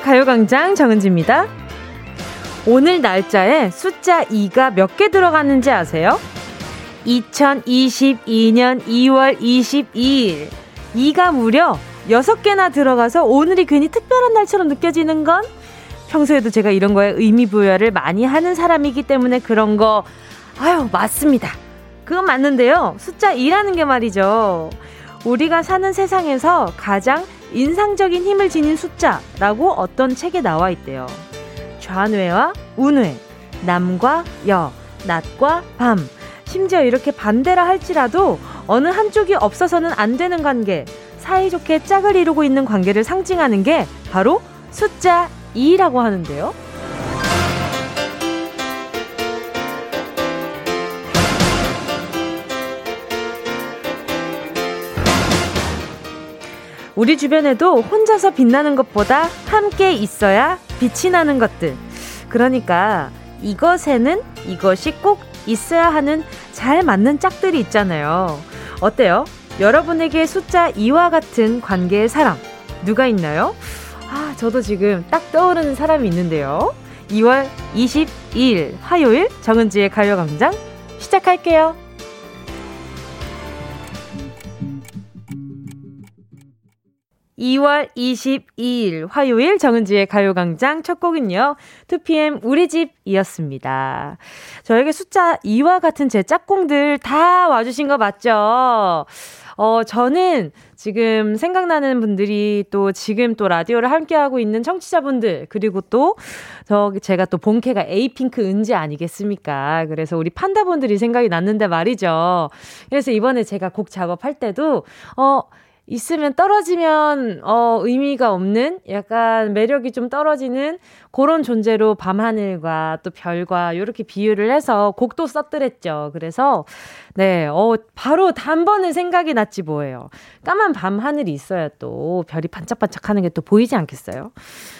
가요광장 정은지입니다. 오늘 날짜에 숫자 2가 몇 개 들어갔는지 아세요? 2022년 2월 22일. 2가 무려 6개나 들어가서 오늘이 괜히 특별한 날처럼 느껴지는 건 평소에도 제가 이런 거에 의미 부여를 많이 하는 사람이기 때문에 그런 거, 아유, 맞습니다. 그건 맞는데요. 숫자 2라는 게 말이죠. 우리가 사는 세상에서 가장 인상적인 힘을 지닌 숫자라고 어떤 책에 나와 있대요. 좌뇌와 우뇌, 남과 여, 낮과 밤. 심지어 이렇게 반대라 할지라도 어느 한쪽이 없어서는 안 되는 관계, 사이좋게 짝을 이루고 있는 관계를 상징하는 게 바로 숫자 2라고 하는데요. 우리 주변에도 혼자서 빛나는 것보다 함께 있어야 빛이 나는 것들. 그러니까 이것에는 이것이 꼭 있어야 하는 잘 맞는 짝들이 있잖아요. 어때요? 여러분에게 숫자 2와 같은 관계의 사람, 누가 있나요? 아, 저도 지금 딱 떠오르는 사람이 있는데요. 2월 22일 화요일 정은지의 가요광장 시작할게요. 2월 22일 화요일 정은지의 가요광장 첫 곡은요. 2PM 우리 집이었습니다. 저에게 숫자 2와 같은 제 짝꿍들 다 와주신 거 맞죠? 어, 저는 지금 생각나는 분들이 또 지금 또 라디오를 함께하고 있는 청취자분들, 그리고 또, 저, 제가 또 본캐가 에이핑크 은지 아니겠습니까? 그래서 우리 판다분들이 생각이 났는데 말이죠. 그래서 이번에 제가 곡 작업할 때도, 어, 있으면 떨어지면 어 의미가 없는 약간 매력이 좀 떨어지는 그런 존재로 밤하늘과 또 별과 이렇게 비유를 해서 곡도 썼더랬죠. 그래서 네, 어 바로 단번에 생각이 났지 뭐예요. 까만 밤하늘이 있어야 또 별이 반짝반짝하는 게 또 보이지 않겠어요?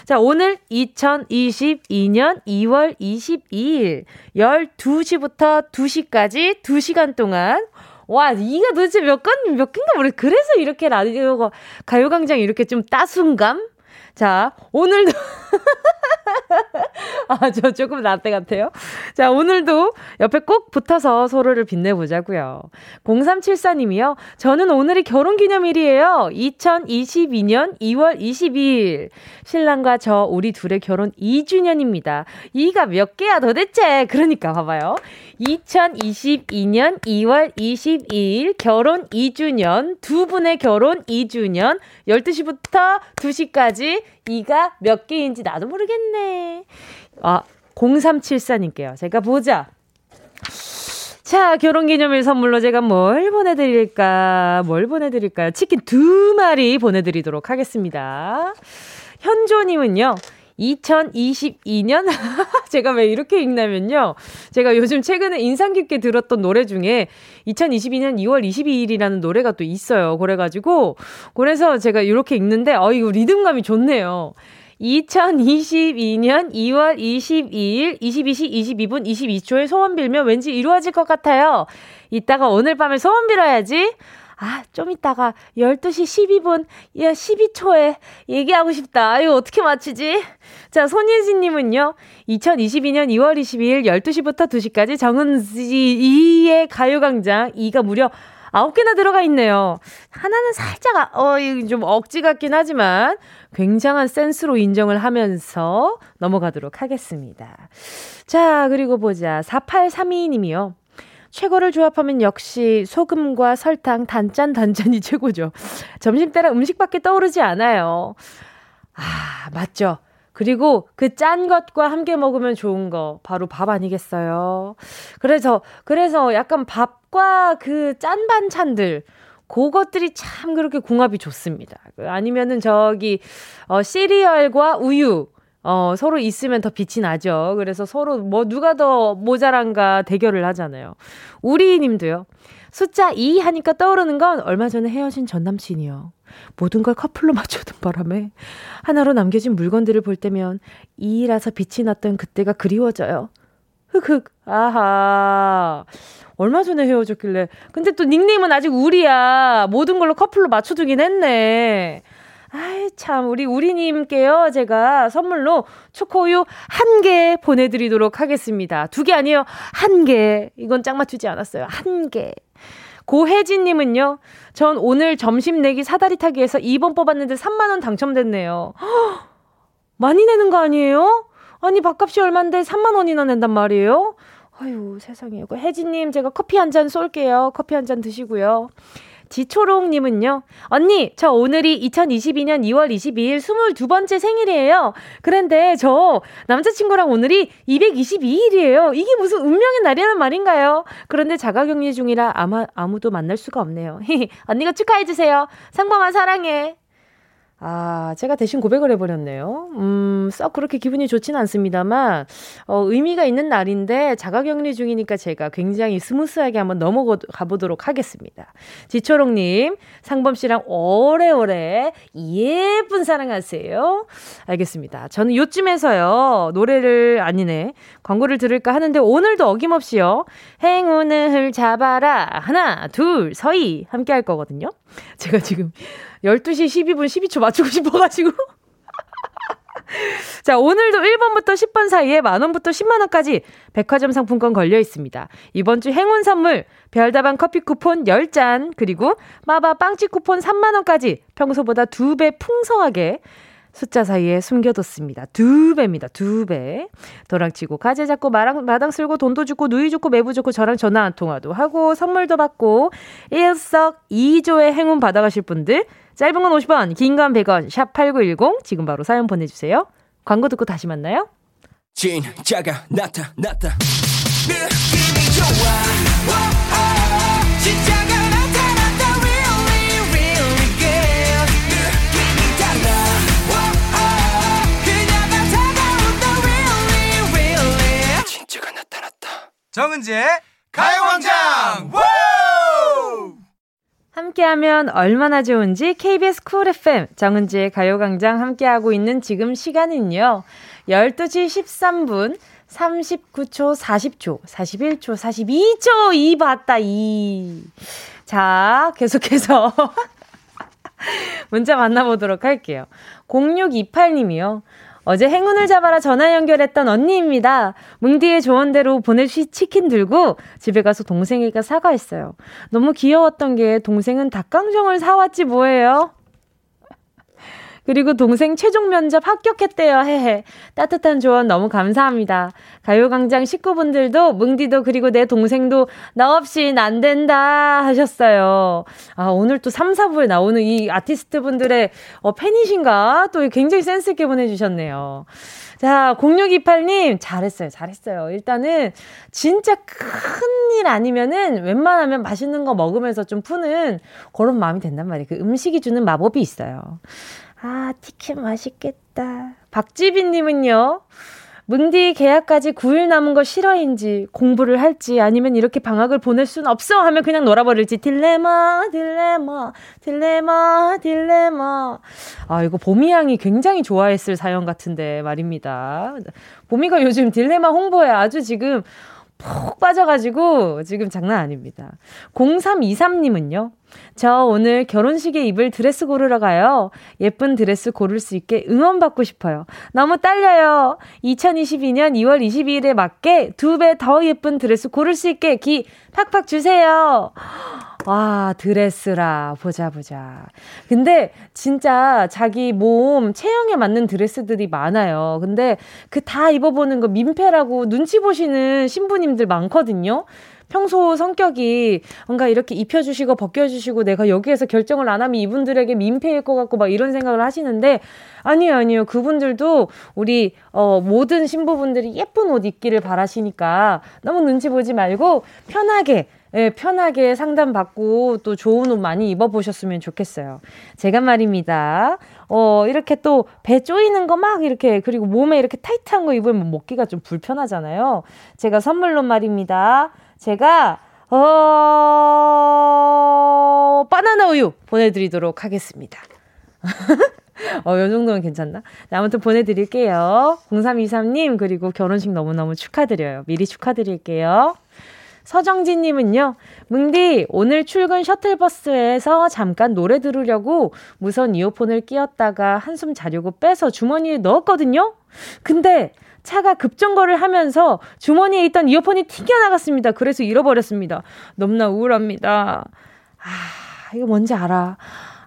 자, 오늘 2022년 2월 22일 12시부터 2시까지 2시간 동안 와, 이가 도대체 몇 건, 몇 개인가 모르겠 그래서 이렇게 라디오가, 가요광장 이렇게 좀 따순감? 자, 오늘도. 아, 저 조금 라떼 같아요. 자, 오늘도 옆에 꼭 붙어서 서로를 빛내보자고요. 0374님이요. 저는 오늘이 결혼 기념일이에요. 2022년 2월 22일. 신랑과 저 우리 둘의 결혼 2주년입니다. 이가 몇 개야 도대체? 그러니까 봐봐요. 2022년 2월 22일 결혼 2주년, 두 분의 결혼 2주년, 12시부터 2시까지 이가 몇 개인지 나도 모르겠네. 아, 0374님께요. 제가 보자. 자, 결혼 기념일 선물로 제가 뭘 보내드릴까? 뭘 보내드릴까요? 치킨 두 마리 보내드리도록 하겠습니다. 현조님은요, 2022년 제가 왜 이렇게 읽냐면요. 제가 요즘 최근에 인상 깊게 들었던 노래 중에 2022년 2월 22일이라는 노래가 또 있어요. 그래가지고 그래서 제가 이렇게 읽는데 어 이거 리듬감이 좋네요. 2022년 2월 22일 22시 22분 22초에 소원 빌면 왠지 이루어질 것 같아요. 이따가 오늘 밤에 소원 빌어야지. 아, 좀 이따가 12시 12분, 야, 12초에 얘기하고 싶다. 이거 어떻게 맞추지? 자, 손예진 님은요, 2022년 2월 22일 12시부터 2시까지 정은지의 가요광장 2가 무려 9개나 들어가 있네요. 하나는 살짝, 어, 좀 억지 같긴 하지만 굉장한 센스로 인정을 하면서 넘어가도록 하겠습니다. 자, 그리고 보자. 4832님이요. 최고를 조합하면 역시 소금과 설탕 단짠 단짠이 최고죠. 점심때라 음식밖에 떠오르지 않아요. 아, 맞죠. 그리고 그 짠 것과 함께 먹으면 좋은 거 바로 밥 아니겠어요? 그래서 그래서 약간 밥과 그 짠 반찬들 그것들이 참 그렇게 궁합이 좋습니다. 아니면은 저기 어 시리얼과 우유 어, 서로 있으면 더 빛이 나죠. 그래서 서로 뭐 누가 더 모자란가 대결을 하잖아요. 우리 님도요. 숫자 2 하니까 떠오르는 건 얼마 전에 헤어진 전 남친이요. 모든 걸 커플로 맞춰둔 바람에 하나로 남겨진 물건들을 볼 때면 2라서 빛이 났던 그때가 그리워져요. 흑흑. 아하. 얼마 전에 헤어졌길래. 근데 또 닉네임은 아직 우리야. 모든 걸로 커플로 맞춰두긴 했네. 아이, 참, 우리 우리님께요, 제가 선물로 초코우유 한 개 보내드리도록 하겠습니다. 두 개 아니에요, 한 개. 이건 짝 맞추지 않았어요. 한 개. 고혜진님은요, 전 오늘 점심 내기 사다리 타기에서 2번 뽑았는데 3만원 당첨됐네요. 허, 많이 내는 거 아니에요? 아니, 밥값이 얼만데 3만원이나 낸단 말이에요? 아유, 세상에. 그 혜진님, 제가 커피 한 잔 쏠게요. 커피 한 잔 드시고요. 지초롱님은요, 언니, 저 오늘이 2022년 2월 22일 22번째 생일이에요. 그런데 저 남자친구랑 오늘이 222일이에요. 이게 무슨 운명의 날이란 말인가요? 그런데 자가격리 중이라 아마 아무도 만날 수가 없네요. 언니가 축하해주세요. 상범아 사랑해. 아, 제가 대신 고백을 해버렸네요. 음, 썩 그렇게 기분이 좋지는 않습니다만, 어, 의미가 있는 날인데 자가 격리 중이니까 제가 굉장히 smooth하게 한번 넘어가 보도록 하겠습니다. 지초롱님, 상범 씨랑 오래오래 예쁜 사랑하세요. 알겠습니다. 저는 요쯤에서요, 노래를, 아니네, 광고를 들을까 하는데 오늘도 어김없이요, 행운을 잡아라. 하나, 둘, 서희. 함께 할 거거든요. 제가 지금 12시 12분 12초 맞추고 싶어가지고. 자, 오늘도 1번부터 10번 사이에 만원부터 10만원까지 백화점 상품권 걸려 있습니다. 이번 주 행운 선물, 별다방 커피 쿠폰 10잔, 그리고 마바 빵집 쿠폰 3만원까지 평소보다 2배 풍성하게 숫자 사이에 숨겨뒀습니다. 두 배입니다. 두 배. 도랑치고 가재 잡고 마당, 마당 쓸고 돈도 주고 누이 주고 매부 주고 저랑 전화 한 통화도 하고 선물도 받고 일석이조의 행운 받아가실 분들 짧은 건 50원, 긴 건 100원, 샵 8910 지금 바로 사연 보내주세요. 광고 듣고 다시 만나요. 진짜가 나타났다. 느낌이 좋아. 정은지의 가요광장 함께하면 얼마나 좋은지 KBS 쿨 FM 정은지의 가요광장 함께하고 있는 지금 시간은요 12시 13분 39초 40초 41초 42초 이 봤다 이자 계속해서 문자 만나보도록 할게요. 0628님이요 어제 행운을 잡아라 전화 연결했던 언니입니다. 뭉디의 조언대로 보내주신 치킨 들고 집에 가서 동생에게 사과했어요. 너무 귀여웠던 게 동생은 닭강정을 사왔지 뭐예요? 그리고 동생 최종 면접 합격했대요. 헤헤. 따뜻한 조언 너무 감사합니다. 가요광장 식구분들도 뭉디도 그리고 내 동생도 나 없인 안 된다 하셨어요. 아, 오늘 또 3, 4부에 나오는 이 아티스트 분들의 어, 팬이신가? 또 굉장히 센스있게 보내주셨네요. 자, 0628님, 잘했어요, 잘했어요. 일단은, 진짜 큰일 아니면은, 웬만하면 맛있는 거 먹으면서 좀 푸는 그런 마음이 된단 말이에요. 그 음식이 주는 마법이 있어요. 아, 티켓 맛있겠다. 박지빈님은요, 뭉디 계약까지 9일 남은 거 싫어인지 공부를 할지 아니면 이렇게 방학을 보낼 수는 없어 하면 그냥 놀아버릴지. 딜레마 딜레마 딜레마 딜레마. 아 이거 봄이 양이 굉장히 좋아했을 사연 같은데 말입니다. 봄이가 요즘 딜레마 홍보에 아주 지금 푹 빠져가지고 지금 장난 아닙니다 0323님은요 저 오늘 결혼식에 입을 드레스 고르러 가요. 예쁜 드레스 고를 수 있게 응원받고 싶어요. 너무 떨려요. 2022년 2월 22일에 맞게 두 배 더 예쁜 드레스 고를 수 있게 기 팍팍 주세요. 와, 드레스라. 보자, 보자. 근데 진짜 자기 몸 체형에 맞는 드레스들이 많아요. 근데 그 다 입어보는 거 민폐라고 눈치 보시는 신부님들 많거든요. 평소 성격이 뭔가 이렇게 입혀주시고 벗겨주시고 내가 여기에서 결정을 안 하면 이분들에게 민폐일 것 같고 막 이런 생각을 하시는데 아니요, 아니요. 그분들도 우리, 어, 모든 신부분들이 예쁜 옷 입기를 바라시니까 너무 눈치 보지 말고 편하게 예, 편하게 상담받고 또 좋은 옷 많이 입어보셨으면 좋겠어요. 제가 말입니다. 어, 이렇게 또배 쪼이는 거 막 이렇게, 그리고 몸에 이렇게 타이트한 거 입으면 먹기가 좀 불편하잖아요. 제가 선물로 말입니다. 제가 어 바나나 우유 보내드리도록 하겠습니다. 어, 요 정도면 괜찮나? 네, 아무튼 보내드릴게요. 0323님, 그리고 결혼식 너무너무 축하드려요. 미리 축하드릴게요. 서정진님은요, 뭉디, 오늘 출근 셔틀버스에서 잠깐 노래 들으려고 무선 이어폰을 끼었다가 한숨 자려고 빼서 주머니에 넣었거든요? 근데 차가 급정거를 하면서 주머니에 있던 이어폰이 튕겨나갔습니다. 그래서 잃어버렸습니다. 너무나 우울합니다. 아, 이거 뭔지 알아.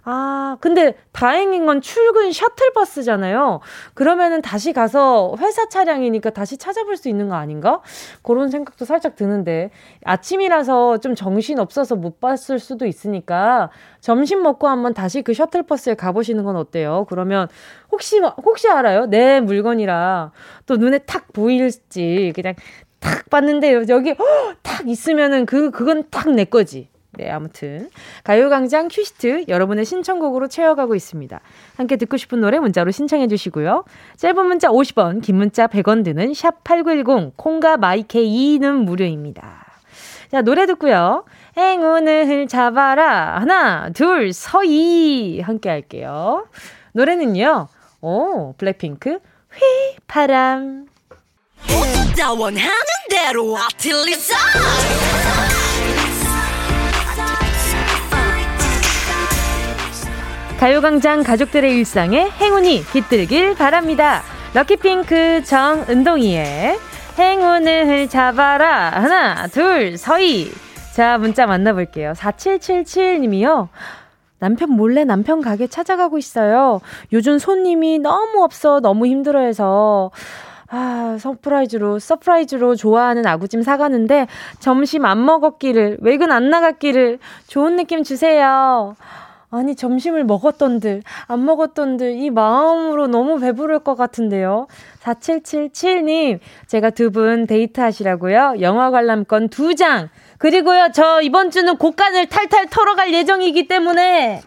아, 근데 다행인 건 출근 셔틀버스잖아요. 그러면은 다시 가서 회사 차량이니까 다시 찾아볼 수 있는 거 아닌가? 그런 생각도 살짝 드는데. 아침이라서 좀 정신 없어서 못 봤을 수도 있으니까 점심 먹고 한번 다시 그 셔틀버스에 가보시는 건 어때요? 그러면 혹시, 혹시 알아요? 내 물건이라 또 눈에 탁 보일지 그냥 탁 봤는데 여기 허, 탁 있으면은 그, 그건 탁 내 거지. 네, 아무튼 가요광장 큐시트 여러분의 신청곡으로 채워가고 있습니다. 함께 듣고 싶은 노래 문자로 신청해 주시고요. 짧은 문자 50원, 긴 문자 100원 드는 샵 8910 콩과 마이케이는 무료입니다. 자, 노래 듣고요. 행운을 잡아라. 하나, 둘, 서이 함께 할게요. 노래는요. 오, 블랙핑크 휘파람. 원하는 대로 아틀리사 가요광장 가족들의 일상에 행운이 깃들길 바랍니다. Lucky Pink 정은동이의 행운을 잡아라. 하나, 둘, 서희. 자, 문자 만나볼게요. 4777님이요. 남편 몰래 남편 가게 찾아가고 있어요. 요즘 손님이 너무 없어 너무 힘들어해서 아, surprise로, surprise로 좋아하는 아구찜 사가는데 점심 안 먹었기를, 외근 안 나갔기를 좋은 느낌 주세요. 아니, 점심을 먹었던들, 안 먹었던들, 이 마음으로 너무 배부를 것 같은데요. 4777님, 제가 두 분 데이트 하시라고요. 영화 관람권 두 장. 그리고요, 저 이번 주는 곡간을 탈탈 털어갈 예정이기 때문에,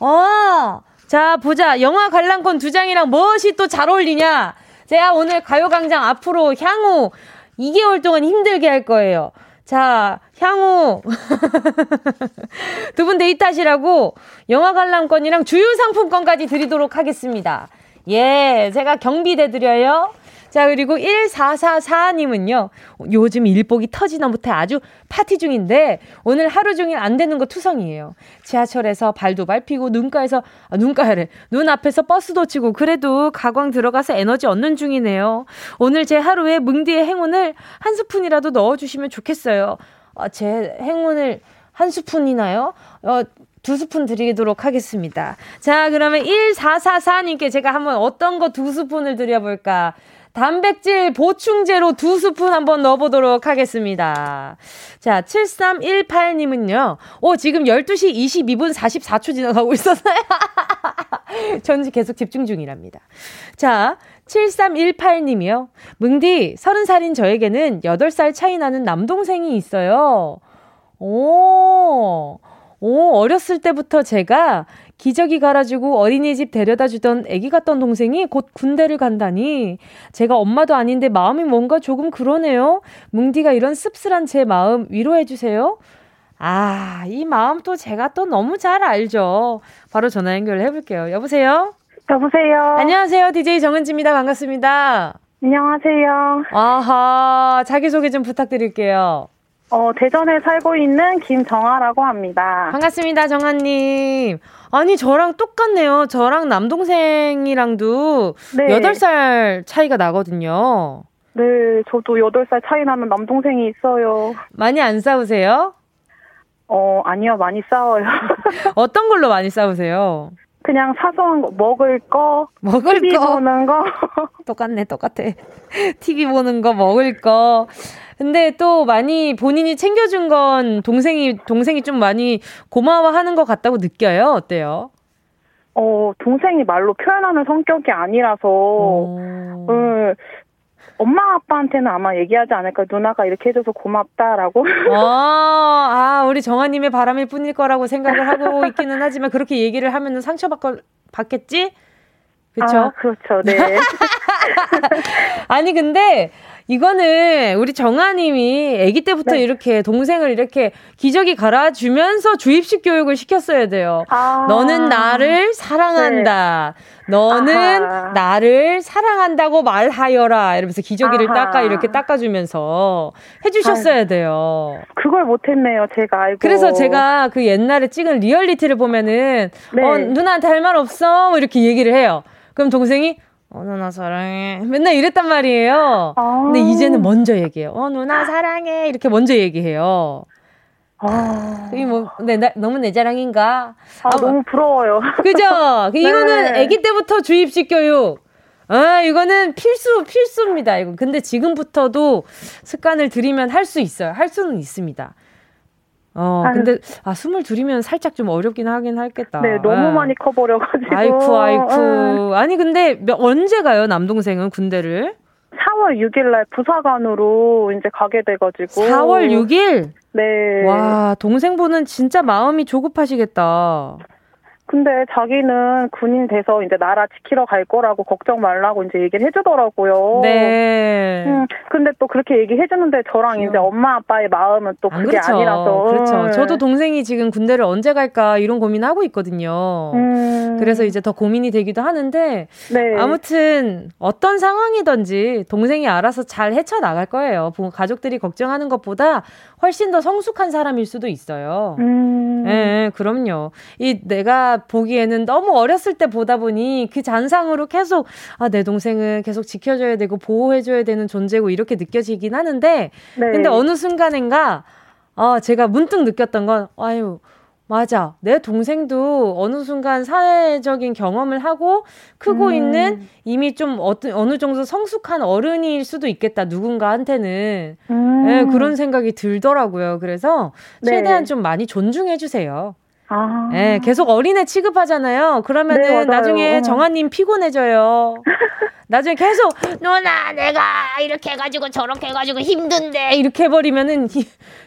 어, 자, 보자. 영화 관람권 두 장이랑 무엇이 또 잘 어울리냐? 제가 오늘 가요광장 앞으로 향후 2개월 동안 힘들게 할 거예요. 자, 향후 두 분 데이트하시라고 영화 관람권이랑 주유 상품권까지 드리도록 하겠습니다. 예, 제가 경비대 드려요. 자, 그리고 1444님은요, 요즘 일복이 터지다 못해 아주 파티 중인데, 오늘 하루 종일 안 되는 거 투성이에요. 지하철에서 발도 밟히고, 눈가에서, 아, 눈가래. 눈앞에서 버스 놓치고 그래도 가광 들어가서 에너지 얻는 중이네요. 오늘 제 하루에 뭉디의 행운을 한 스푼이라도 넣어주시면 좋겠어요. 아, 제 행운을 한 스푼이나요? 어, 두 스푼 드리도록 하겠습니다. 자, 그러면 1444님께 제가 한번 어떤 거 두 스푼을 드려볼까? 단백질 보충제로 두 스푼 한번 넣어보도록 하겠습니다. 자, 7318님은요, 오, 지금 12시 22분 44초 지나가고 있었어요. 전 계속 집중 중이랍니다. 자, 7318님이요. 뭉디, 30살인 저에게는 8살 차이 나는 남동생이 있어요. 오, 오, 어렸을 때부터 제가 기저귀 갈아주고 어린이집 데려다 주던 아기 같던 동생이 곧 군대를 간다니 제가 엄마도 아닌데 마음이 뭔가 조금 그러네요. 뭉디가 이런 씁쓸한 제 마음 위로해 주세요. 아, 이 마음 또 제가 또 너무 잘 알죠. 바로 전화 연결해 볼게요. 여보세요? 여보세요? 안녕하세요. DJ 정은지입니다. 반갑습니다. 안녕하세요. 아하, 자기소개 좀 부탁드릴게요. 어, 대전에 살고 있는 김정아라고 합니다. 반갑습니다, 정아님. 아니, 저랑 똑같네요. 저랑 남동생이랑도 네. 8살 차이가 나거든요. 네, 저도 8살 차이 나는 남동생이 있어요. 많이 안 싸우세요? 어, 아니요, 많이 싸워요. 어떤 걸로 많이 싸우세요? 그냥 사소한 거, 먹을 거, 먹을 TV 거. 보는 거. 똑같네, 똑같아. TV 보는 거, 먹을 거. 근데 또 많이 본인이 챙겨준 건 동생이, 동생이 좀 많이 고마워하는 것 같다고 느껴요? 어때요? 어, 동생이 말로 표현하는 성격이 아니라서, 음, 엄마 아빠한테는 아마 얘기하지 않을까 누나가 이렇게 해줘서 고맙다라고. 아, 아 우리 정아님의 바람일 뿐일 거라고 생각을 하고 있기는 하지만 그렇게 얘기를 하면은 상처 받겠지? 그렇죠? 아, 그렇죠. 네. 아니 근데 이거는 우리 정아님이 아기 때부터 네. 이렇게 동생을 이렇게 기저귀 갈아주면서 주입식 교육을 시켰어야 돼요. 아~ 너는 나를 사랑한다. 네. 너는 아하. 나를 사랑한다고 말하여라. 이러면서 기저귀를 아하. 닦아 이렇게 닦아주면서 해주셨어야 돼요. 그걸 못했네요, 제가. 알고. 그래서 제가 그 옛날에 찍은 리얼리티를 보면은 네. 어, 누나한테 할 말 없어? 뭐 이렇게 얘기를 해요. 그럼 동생이 어, 누나 사랑해. 맨날 이랬단 말이에요. 아~ 근데 이제는 먼저 얘기해요. 어, 누나 사랑해. 이렇게 먼저 얘기해요. 아. 이 뭐, 네, 나, 너무 내 자랑인가? 아, 아 너무 부러워요. 그죠? 이거는 네. 아기 때부터 주입식 교육. 아, 이거는 필수, 필수입니다. 이거. 근데 지금부터도 습관을 들이면 할 수 있어요. 할 수는 있습니다. 어, 아유. 근데, 아, 숨을 줄이면 살짝 좀 어렵긴 하긴 하겠다. 네, 너무 아. 많이 커버려가지고. 아이쿠, 아이쿠. 아. 아니, 근데, 언제 가요, 남동생은 군대를? 4월 6일 날 부사관으로 이제 가게 돼가지고. 4월 6일? 네. 와, 동생분은 진짜 마음이 조급하시겠다. 근데 자기는 군인 돼서 이제 나라 지키러 갈 거라고 걱정 말라고 이제 얘기를 해주더라고요. 네. 음, 근데 또 그렇게 얘기해주는데 저랑 이제 엄마 아빠의 마음은 또 그게 그렇죠. 아니라서. 그렇죠. 음. 저도 동생이 지금 군대를 언제 갈까 이런 고민하고 있거든요. 음. 그래서 이제 더 고민이 되기도 하는데. 네. 아무튼 어떤 상황이든지 동생이 알아서 잘 헤쳐나갈 거예요. 가족들이 걱정하는 것보다 훨씬 더 성숙한 사람일 수도 있어요. 음. 네, 그럼요. 이 내가 보기에는 너무 어렸을 때 보다 보니 그 잔상으로 계속 아, 내 동생은 계속 지켜줘야 되고 보호해줘야 되는 존재고 이렇게 느껴지긴 하는데 네. 근데 어느 순간인가 아, 제가 문득 느꼈던 건 아유 맞아. 내 동생도 어느 순간 사회적인 경험을 하고 크고 음. 있는 이미 좀 어떤 어느 정도 성숙한 어른일 수도 있겠다. 누군가한테는 음. 네, 그런 생각이 들더라고요. 그래서 최대한 네. 좀 많이 존중해 주세요. 아. 네, 계속 어린애 취급하잖아요. 그러면은 네, 나중에 어. 정아님 피곤해져요. 나중에 계속 누나 내가 이렇게 해가지고 저렇게 해가지고 힘든데 이렇게 해버리면은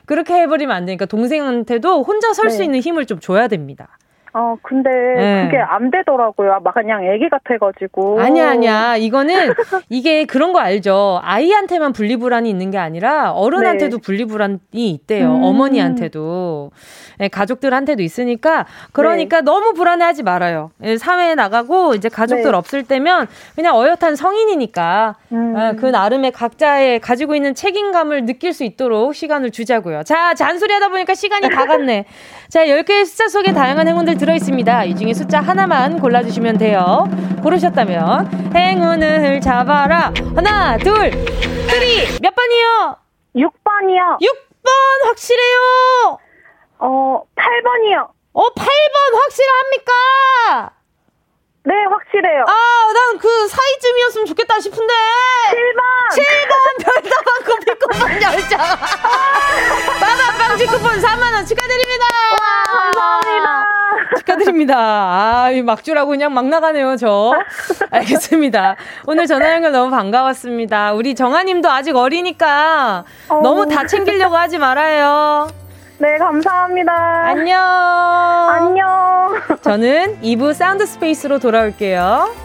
그렇게 해버리면 안 되니까 동생한테도 혼자 설수 네. 있는 힘을 좀 줘야 됩니다. 어, 근데 네. 그게 안 되더라고요. 막 그냥 애기 같아가지고. 아니야, 아니야. 이거는 이게 그런 거 알죠. 아이한테만 분리불안이 있는 게 아니라 어른한테도 네. 분리불안이 있대요. 음. 어머니한테도. 네, 가족들한테도 있으니까 그러니까 네. 너무 불안해하지 말아요. 예, 사회에 나가고 이제 가족들 네. 없을 때면 그냥 어엿한 성인이니까 음. 예, 그 나름의 각자의 가지고 있는 책임감을 느낄 수 있도록 시간을 주자고요. 자, 잔소리 하다 보니까 시간이 다 갔네. 자, 10개의 숫자 속에 다양한 행운들 들어 있습니다. 이 중에 숫자 하나만 골라주시면 돼요. 고르셨다면 행운을 잡아라. 하나, 둘, three. 몇 번이요? 6번이요. 6번 확실해요. 어, 8번이요. 어, 8번 확실합니까? 네, 확실해요. 아, 난 그 사이쯤이었으면 좋겠다 싶은데. 7번! 7번 별다방 커피 쿠폰 열장. 바다빵 직쿠폰 4만원 축하드립니다. 와, 감사합니다. 축하드립니다. 아, 이 막주라고 그냥 막 나가네요, 저. 알겠습니다. 오늘 전화 연결 너무 반가웠습니다. 우리 정아님도 아직 어리니까 어... 너무 다 챙기려고 하지 말아요. 네, 감사합니다. 안녕. 안녕. 저는 2부 사운드 스페이스로 돌아올게요.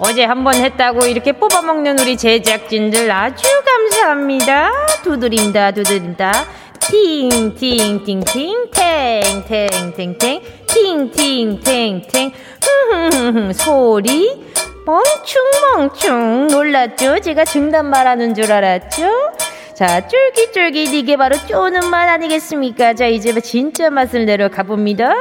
어제 한 번 했다고 이렇게 뽑아먹는 우리 제작진들 아주 감사합니다. 두드린다, 두드린다. 팅, 팅, 팅, 팅, 탱, 탱, 탱, 탱, 팅, 팅, 탱, 탱, 흐흐흐, 소리 멍충, 멍충. 놀랐죠? 제가 중단 말하는 줄 알았죠? 자, 쫄깃쫄깃 이게 바로 쪼는 맛 아니겠습니까? 자, 이제 진짜 맛을 내려 가 봅니다.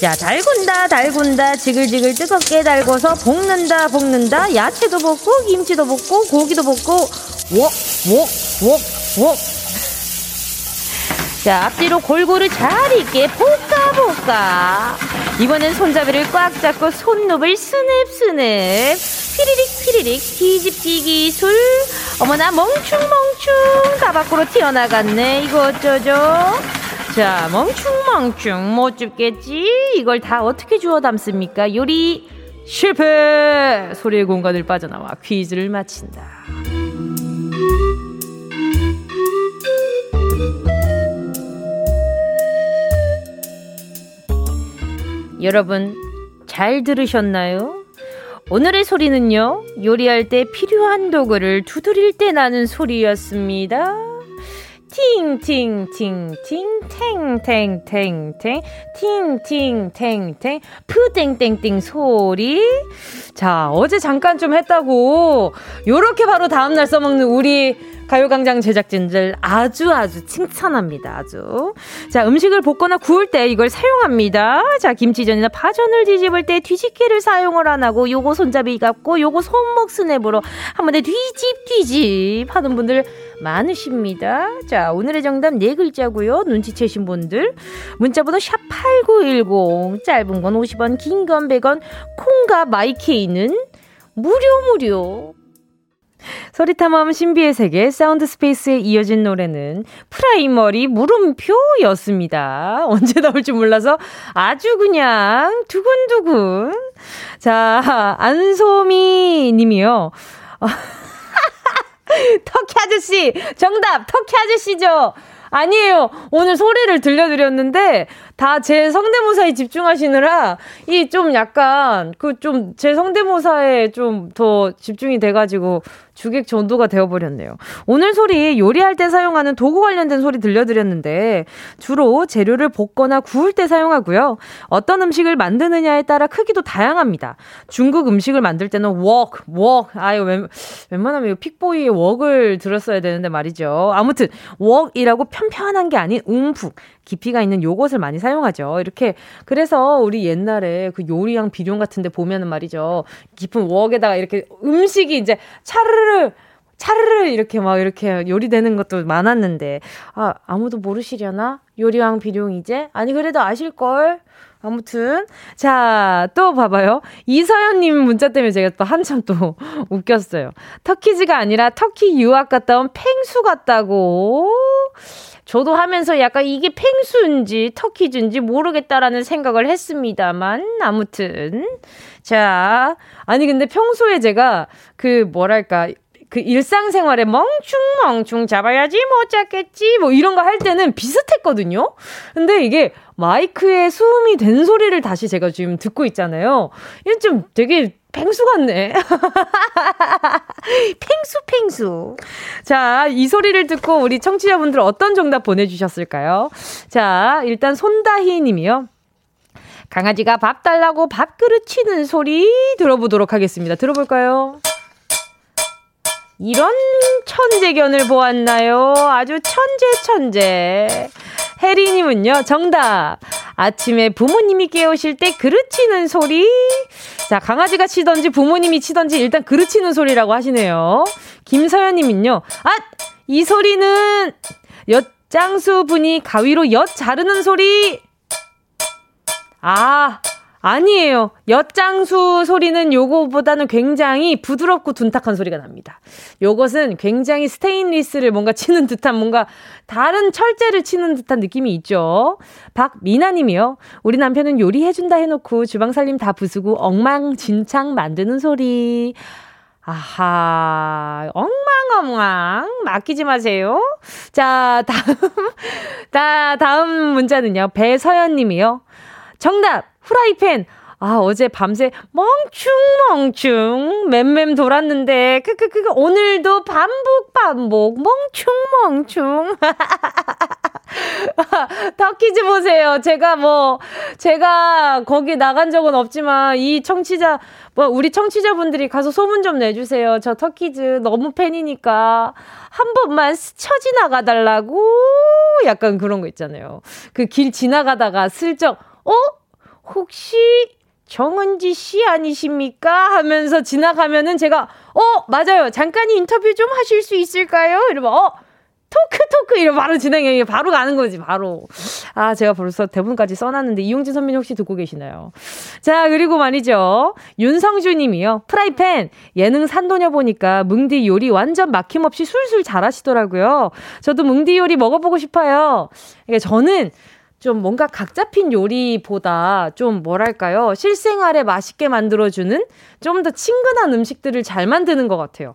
자, 달군다, 달군다, 지글지글 뜨겁게 달궈서 볶는다, 볶는다, 야채도 볶고, 김치도 볶고, 고기도 볶고, 웍, 웍, 웍, 웍. 자, 앞뒤로 골고루 잘 익게 볶아, 볶아. 이번엔 손잡이를 꽉 잡고 손톱을 스냅스냅. 휘리릭, 휘리릭, 뒤집기 기술. 어머나, 멍충멍충. 다 밖으로 튀어나갔네. 이거 어쩌죠? 자, 멍충멍충 못 줍겠지? 이걸 다 어떻게 주워 담습니까? 요리 실패! 소리의 공간을 빠져나와 퀴즈를 마친다. 여러분, 잘 들으셨나요? 오늘의 소리는요, 요리할 때 필요한 도구를 두드릴 때 나는 소리였습니다. 팅팅팅팅 탱탱탱탱. 팅팅탱탱. 푸땡땡땡 소리. 자 어제 잠깐 좀 했다고. 요렇게 바로 다음날 써먹는 우리 가요광장 제작진들 아주 아주 칭찬합니다. 아주. 자, 음식을 볶거나 구울 때 이걸 사용합니다. 자, 김치전이나 파전을 뒤집을 때 뒤집개를 사용을 안 하고 요거 손잡이 갖고 요거 손목 스냅으로 한 번에 뒤집 뒤집 하는 분들 많으십니다. 자, 오늘의 정답 네 글자고요. 눈치채신 분들 문자번호 샵8910 짧은 건 50원, 긴 건 100원, 콩과 마이케이는 무료 무료. 소리탐험 신비의 세계 사운드 스페이스에 이어진 노래는 프라이머리 물음표였습니다. 언제 나올지 몰라서 아주 그냥 두근두근. 자, 안소미 님이요. 터키 아저씨! 정답! 터키 아저씨죠? 아니에요. 오늘 소리를 들려드렸는데 다 제 성대모사에 집중하시느라 이 좀 약간 그 좀 제 성대모사에 좀 더 집중이 돼가지고 주객 전도가 되어버렸네요. 오늘 소리 요리할 때 사용하는 도구 관련된 소리 들려드렸는데 주로 재료를 볶거나 구울 때 사용하고요. 어떤 음식을 만드느냐에 따라 크기도 다양합니다. 중국 음식을 만들 때는 웍, 웍, 아유 웬, 웬만하면 픽보이의 웍을 들었어야 되는데 말이죠. 아무튼 웍이라고 편편한 게 아닌 움푹 깊이가 있는 요것을 많이 사용하죠. 이렇게 그래서 우리 옛날에 그 요리왕 비룡 같은데 보면은 말이죠. 깊은 웍에다가 이렇게 음식이 이제 차르르 차르르 이렇게 막 이렇게 요리되는 것도 많았는데 아 아무도 모르시려나? 요리왕 비룡 이제? 아니 그래도 아실 걸? 아무튼 자 또 봐봐요. 이서연님 문자 때문에 제가 또 한참 또 웃겼어요. 터키즈가 아니라 터키 유학 갔다 온 팽수 같다고 저도 하면서 약간 이게 팽수인지 터키즈인지 모르겠다라는 생각을 했습니다만 아무튼 자 아니 근데 평소에 제가 그 뭐랄까 그 일상생활에 멍충멍충 잡아야지 못 잡겠지 뭐 이런 거 할 때는 비슷했거든요. 근데 이게 마이크에 수음이 된 소리를 다시 제가 지금 듣고 있잖아요. 이게 좀 되게 팽수 같네. 팽수, 팽수. 자, 이 소리를 듣고 우리 청취자분들 어떤 정답 보내주셨을까요? 자, 일단 손다희 님이요. 강아지가 밥 달라고 밥그릇 치는 소리 들어보도록 하겠습니다. 들어볼까요? 이런 천재견을 보았나요? 아주 천재, 천재. 혜리님은요, 정답. 아침에 부모님이 깨우실 때 그르치는 소리. 자, 강아지가 치던지 부모님이 치던지 일단 그르치는 소리라고 하시네요. 김서연님은요, 아! 이 소리는 엿장수 분이 가위로 엿 자르는 소리. 아, 아니에요. 엿장수 소리는 요거보다는 굉장히 부드럽고 둔탁한 소리가 납니다. 요것은 굉장히 스테인리스를 뭔가 치는 듯한 뭔가 다른 철제를 치는 듯한 느낌이 있죠. 박미나 님이요. 우리 남편은 요리해준다 해놓고 주방 살림 다 부수고 엉망진창 만드는 소리. 아하, 엉망엉망. 맡기지 마세요. 자, 다음, 다, 다음 문자는요. 배서연 님이요. 정답! 후라이팬! 아, 어제 밤새 멍충멍충 맴맴 돌았는데, 그, 그, 그, 그 오늘도 반복, 반복, 멍충멍충. 터키즈 보세요. 제가 뭐, 제가 거기 나간 적은 없지만, 이 청취자, 뭐, 우리 청취자분들이 가서 소문 좀 내주세요. 저 터키즈 너무 팬이니까, 한 번만 스쳐 지나가달라고, 약간 그런 거 있잖아요. 그 길 지나가다가 슬쩍, 어? 혹시 정은지 씨 아니십니까? 하면서 지나가면은 제가, 어, 맞아요. 잠깐 인터뷰 좀 하실 수 있을까요? 이러면, 어, 토크, 토크! 이러면 바로 진행해. 바로 가는 거지, 바로. 아, 제가 벌써 대본까지 써놨는데, 이용진 선배님 혹시 듣고 계시나요? 자, 그리고 말이죠. 윤성주 님이요. 프라이팬, 예능 산도녀 보니까 뭉디 요리 완전 막힘없이 술술 잘하시더라고요. 저도 뭉디 요리 먹어보고 싶어요. 그러니까 저는 좀 뭔가 각 잡힌 요리보다 좀 뭐랄까요. 실생활에 맛있게 만들어주는 좀 더 친근한 음식들을 잘 만드는 것 같아요.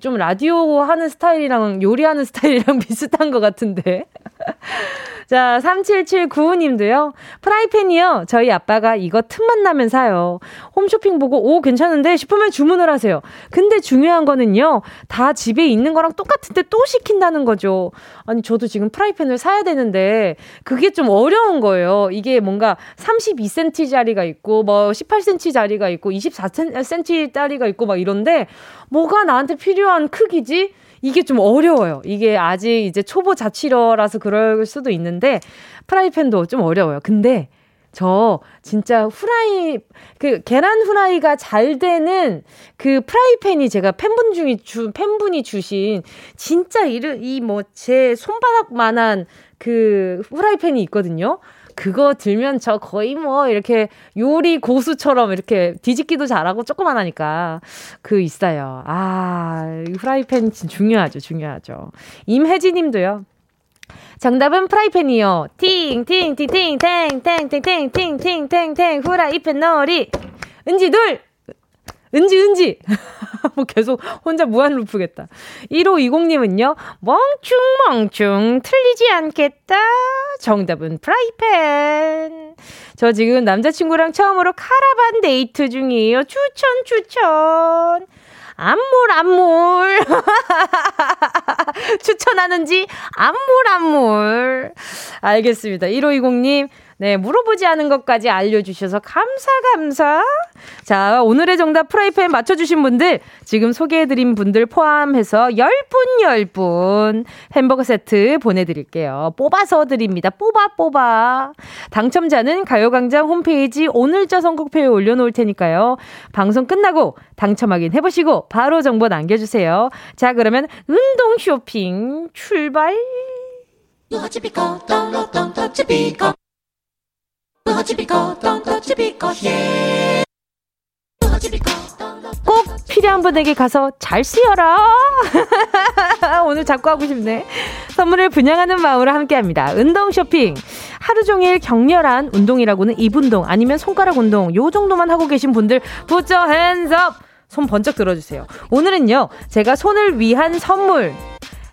좀 라디오 하는 스타일이랑 요리하는 스타일이랑 비슷한 것 같은데. 자, 37795님도요. 프라이팬이요. 저희 아빠가 이거 틈만 나면 사요. 홈쇼핑 보고 오 괜찮은데 싶으면 주문을 하세요. 근데 중요한 거는요. 다 집에 있는 거랑 똑같은데 또 시킨다는 거죠. 아니 저도 지금 프라이팬을 사야 되는데 그게 좀 어려운 거예요. 이게 뭔가 32cm짜리가 있고 뭐 18cm짜리가 있고 24cm짜리가 있고 막 이런데 뭐가 나한테 필요한 크기지? 이게 좀 어려워요. 이게 아직 이제 초보 자취러라서 그럴 수도 있는데 프라이팬도 좀 어려워요. 근데 저 진짜 후라이 그 계란 후라이가 잘 되는 그 프라이팬이 제가 팬분 중에 주 팬분이 주신 진짜 이르 이뭐 제 손바닥만한 그 후라이팬이 있거든요. 그거 들면 저 거의 뭐 이렇게 요리 고수처럼 이렇게 뒤집기도 잘하고 조그만 하니까 그 있어요. 아, 프라이팬 중요하죠, 중요하죠. 임혜지 님도요. 정답은 프라이팬이요. 팅, 팅, 팅, 팅, 탱, 탱, 탱, 탱, 팅, 후라이팬 놀이. 은지 둘! 은지, 은지! 뭐 계속 혼자 무한 루프겠다. 1520님은요, 멍충, 멍충, 틀리지 않겠다. 정답은 프라이팬. 저 지금 남자친구랑 처음으로 카라반 데이트 중이에요. 추천, 추천. 안물, 안물. 추천하는지, 안물, 안물. 알겠습니다. 1520님, 네, 물어보지 않은 것까지 알려주셔서 감사, 감사. 자, 오늘의 정답 프라이팬 맞춰주신 분들, 지금 소개해드린 분들 포함해서 10분, 10분 햄버거 세트 보내드릴게요. 뽑아서 드립니다. 뽑아, 뽑아. 당첨자는 가요광장 홈페이지 오늘자 선곡표에 올려놓을 테니까요. 방송 끝나고 당첨 확인 해보시고 바로 정보 남겨주세요. 자, 그러면 운동 쇼핑 출발! 꼭 필요한 분에게 가서 잘 쓰여라. 오늘 자꾸 하고 싶네. 선물을 분양하는 마음으로 함께합니다. 운동 쇼핑. 하루 종일 격렬한 운동이라고는 입 운동 아니면 손가락 운동 요 정도만 하고 계신 분들 부처 핸즈업. 손 번쩍 들어주세요. 오늘은요, 제가 손을 위한 선물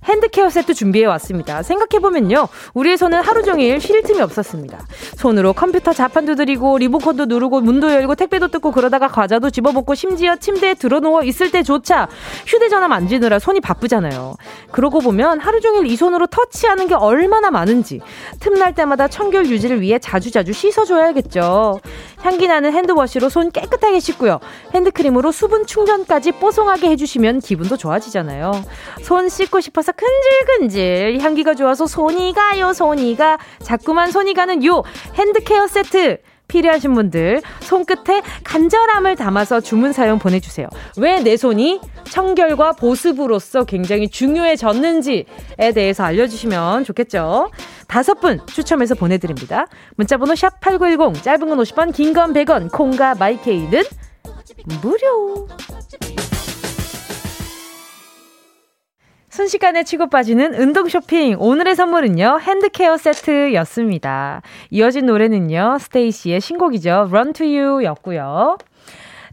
핸드케어 세트 준비해 왔습니다. 생각해보면요. 우리의 손은 하루 종일 쉴 틈이 없었습니다. 손으로 컴퓨터 자판도 들이고 리모컨도 누르고 문도 열고 택배도 뜯고 그러다가 과자도 집어먹고 심지어 침대에 들어누워 있을 때조차 휴대전화 만지느라 손이 바쁘잖아요. 그러고 보면 하루 종일 이 손으로 터치하는 게 얼마나 많은지 틈날 때마다 청결 유지를 위해 자주자주 씻어줘야겠죠. 향기 나는 핸드워시로 손 깨끗하게 씻고요. 핸드크림으로 수분 충전까지 뽀송하게 해주시면 기분도 좋아지잖아요. 손 씻고 싶어서 근질근질 향기가 좋아서 손이 가요 손이 가 자꾸만 손이 가는 요 핸드케어 세트 필요하신 분들 손끝에 간절함을 담아서 주문 사연 보내주세요. 왜 내 손이 청결과 보습으로서 굉장히 중요해졌는지에 대해서 알려주시면 좋겠죠. 다섯 분 추첨해서 보내드립니다. 문자번호 샵 8910 짧은 건 50원 긴 건 100원 콩과 마이케이는 무료. 순식간에 치고 빠지는 운동 쇼핑. 오늘의 선물은요, 핸드케어 세트였습니다. 이어진 노래는요, 스테이시의 신곡이죠. Run to You 였고요.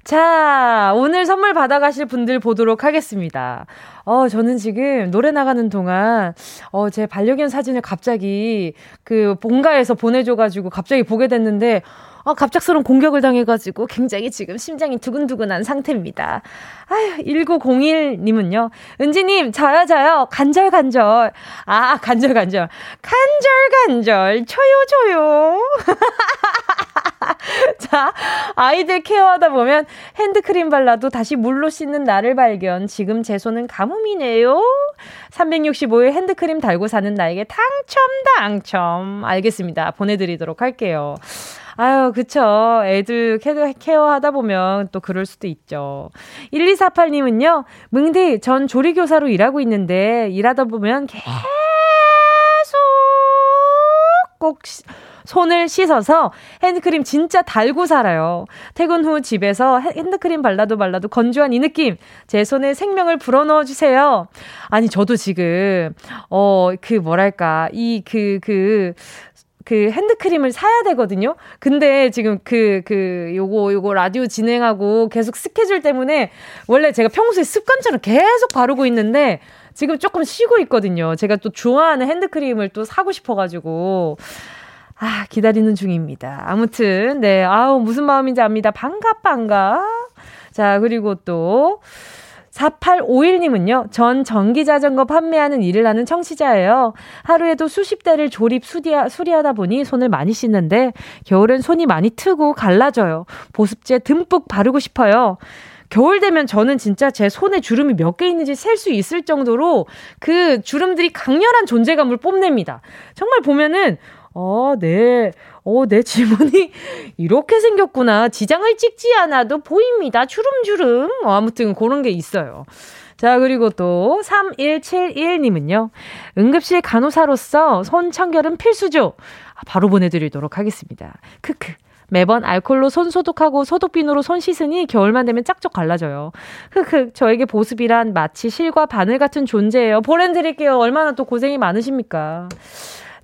자, 오늘 선물 받아가실 분들 보도록 하겠습니다. 어, 저는 지금 노래 나가는 동안, 어, 제 반려견 사진을 갑자기 그 본가에서 보내줘가지고 갑자기 보게 됐는데, 어, 갑작스러운 공격을 당해가지고 굉장히 지금 심장이 두근두근한 상태입니다. 아휴, 1901님은요. 은지님, 저요, 저요. 간절 간절. 아, 간절 간절. 간절 간절. 초요, 초요. 자, 아이들 케어하다 보면 핸드크림 발라도 다시 물로 씻는 나를 발견. 지금 제 손은 가뭄이네요. 365일 핸드크림 달고 사는 나에게 당첨, 당첨. 알겠습니다. 보내드리도록 할게요. 아유, 그쵸. 애들 케어, 하다 보면 또 그럴 수도 있죠. 1248님은요, 뭉디, 전 조리교사로 일하고 있는데, 일하다 보면 계속 꼭 손을 씻어서 핸드크림 진짜 달고 살아요. 퇴근 후 집에서 핸드크림 발라도 발라도 건조한 이 느낌. 제 손에 생명을 불어넣어 주세요. 아니, 저도 지금, 어, 그 뭐랄까, 이, 그, 그, 그 핸드크림을 사야 되거든요. 근데 지금 그, 그, 요거, 요거 라디오 진행하고 계속 스케줄 때문에 원래 제가 평소에 습관처럼 계속 바르고 있는데 지금 조금 쉬고 있거든요. 제가 또 좋아하는 핸드크림을 또 사고 싶어가지고. 아, 기다리는 중입니다. 아무튼, 네. 아우, 무슨 마음인지 압니다. 반가, 반가. 자, 그리고 또, 4851님은요, 전 전기자전거 판매하는 일을 하는 청취자예요. 하루에도 수십 대를 조립 수리하, 수리하다 보니 손을 많이 씻는데, 겨울엔 손이 많이 트고 갈라져요. 보습제 듬뿍 바르고 싶어요. 겨울 되면 저는 진짜 제 손에 주름이 몇 개 있는지 셀 수 있을 정도로 그 주름들이 강렬한 존재감을 뽐냅니다. 정말 보면은, 어, 네. 어, 내 지문이 이렇게 생겼구나. 지장을 찍지 않아도 보입니다. 주름주름. 어, 아무튼 그런 게 있어요. 자, 그리고 또 3171님은요. 응급실 간호사로서 손 청결은 필수죠. 아, 바로 보내드리도록 하겠습니다. 크크. 매번 알콜로 손 소독하고 소독비누로 손 씻으니 겨울만 되면 짝짝 갈라져요. 흑흑, 저에게 보습이란 마치 실과 바늘 같은 존재예요. 보내드릴게요. 얼마나 또 고생이 많으십니까?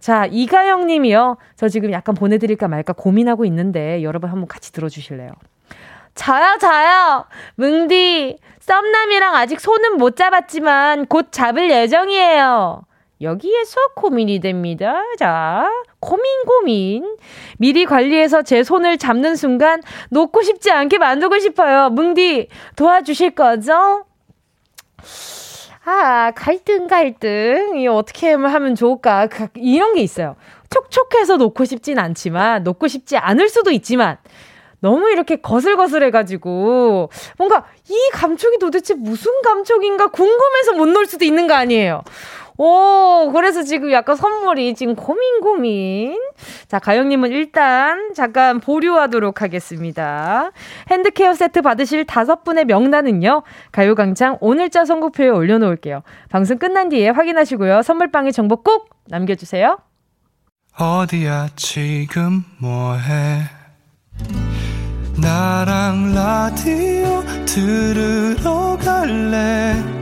자, 이가영 님이요. 저 지금 약간 보내드릴까 말까 고민하고 있는데 여러분 한번 같이 들어주실래요? 저요, 저요. 뭉디, 썸남이랑 아직 손은 못 잡았지만 곧 잡을 예정이에요. 여기에서 고민이 됩니다. 자, 고민, 고민. 미리 관리해서 제 손을 잡는 순간 놓고 싶지 않게 만들고 싶어요. 뭉디, 도와주실 거죠? 아, 갈등, 갈등. 이 어떻게 하면 좋을까? 이런 게 있어요. 촉촉해서 놓고 싶진 않지만, 놓고 싶지 않을 수도 있지만, 너무 이렇게 거슬거슬해가지고, 뭔가 이 감촉이 도대체 무슨 감촉인가 궁금해서 못 놓을 수도 있는 거 아니에요. 오, 그래서 지금 약간 선물이 지금 고민 고민. 자, 가영님은 일단 잠깐 보류하도록 하겠습니다. 핸드케어 세트 받으실 다섯 분의 명단은요, 가요광장 오늘자 선곡표에 올려놓을게요. 방송 끝난 뒤에 확인하시고요. 선물방에 정보 꼭 남겨주세요. 어디야, 지금 뭐해? 나랑 라디오 들으러 갈래?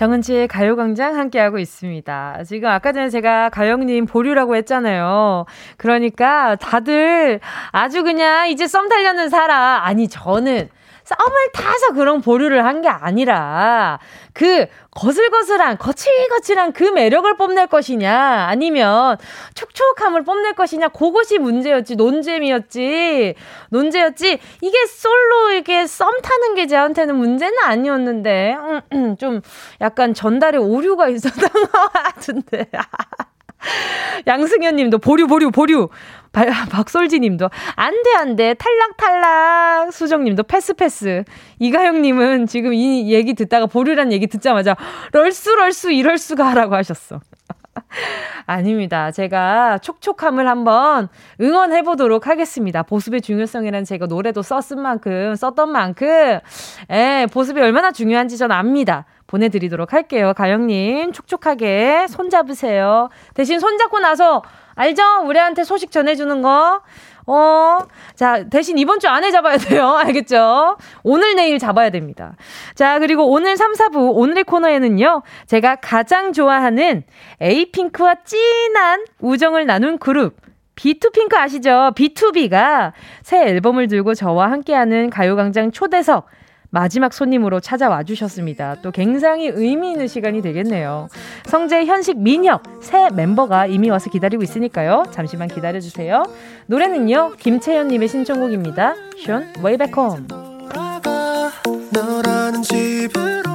정은지의 가요광장 함께하고 있습니다. 지금 아까 전에 제가 가영님 보류라고 했잖아요. 그러니까 다들 아주 그냥 이제 썸 달려는 사람. 아니, 저는 썸을 타서 그런 보류를 한 게 아니라 그 거슬거슬한 거칠거칠한 그 매력을 뽐낼 것이냐 아니면 촉촉함을 뽐낼 것이냐 그것이 문제였지 논잼이었지. 논제였지. 이게 솔로 이게 썸 타는 게 저한테는 문제는 아니었는데 음, 음, 좀 약간 전달에 오류가 있었던 것 같은데. 양승현 님도 보류, 보류, 보류. 박솔지 님도 안 돼, 안 돼. 탈락, 탈락. 수정 님도 패스, 패스. 이가영 님은 지금 이 얘기 듣다가 보류란 얘기 듣자마자 럴수, 럴수, 이럴 수가 하라고 하셨어. 아닙니다. 제가 촉촉함을 한번 응원해 보도록 하겠습니다. 보습의 중요성이란 제가 노래도 썼은 만큼, 썼던 만큼, 예, 보습이 얼마나 중요한지 전 압니다. 보내드리도록 할게요. 가영님, 촉촉하게 손 잡으세요. 대신 손 잡고 나서, 알죠? 우리한테 소식 전해주는 거. 어, 자, 대신 이번 주 안에 잡아야 돼요. 알겠죠? 오늘, 내일 잡아야 됩니다. 자, 그리고 오늘 3, 4부, 오늘의 코너에는요, 제가 가장 좋아하는 에이핑크와 진한 우정을 나눈 그룹, 비투핑크 아시죠? 비투비가 새 앨범을 들고 저와 함께하는 가요광장 초대석, 마지막 손님으로 찾아와 주셨습니다. 또 굉장히 의미 있는 시간이 되겠네요. 성재 현식 민혁 새 멤버가 이미 와서 기다리고 있으니까요. 잠시만 기다려 주세요. 노래는요. 김채연 님의 신청곡입니다. 션 Way Back Home. 너라는 집으로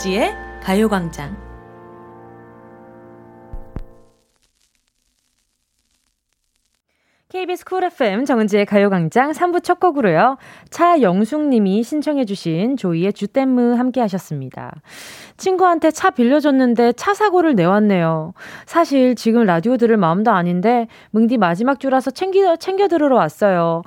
정은지의 가요광장 KBS 쿨 FM 정은지의 가요광장 3부 첫 곡으로요. 차영숙님이 신청해주신 조이의 주댐무 함께 하셨습니다. 친구한테 차 빌려줬는데 차 사고를 내왔네요. 사실 지금 라디오 들을 마음도 아닌데 뭉디 마지막 주라서 챙겨, 챙겨 들으러 왔어요.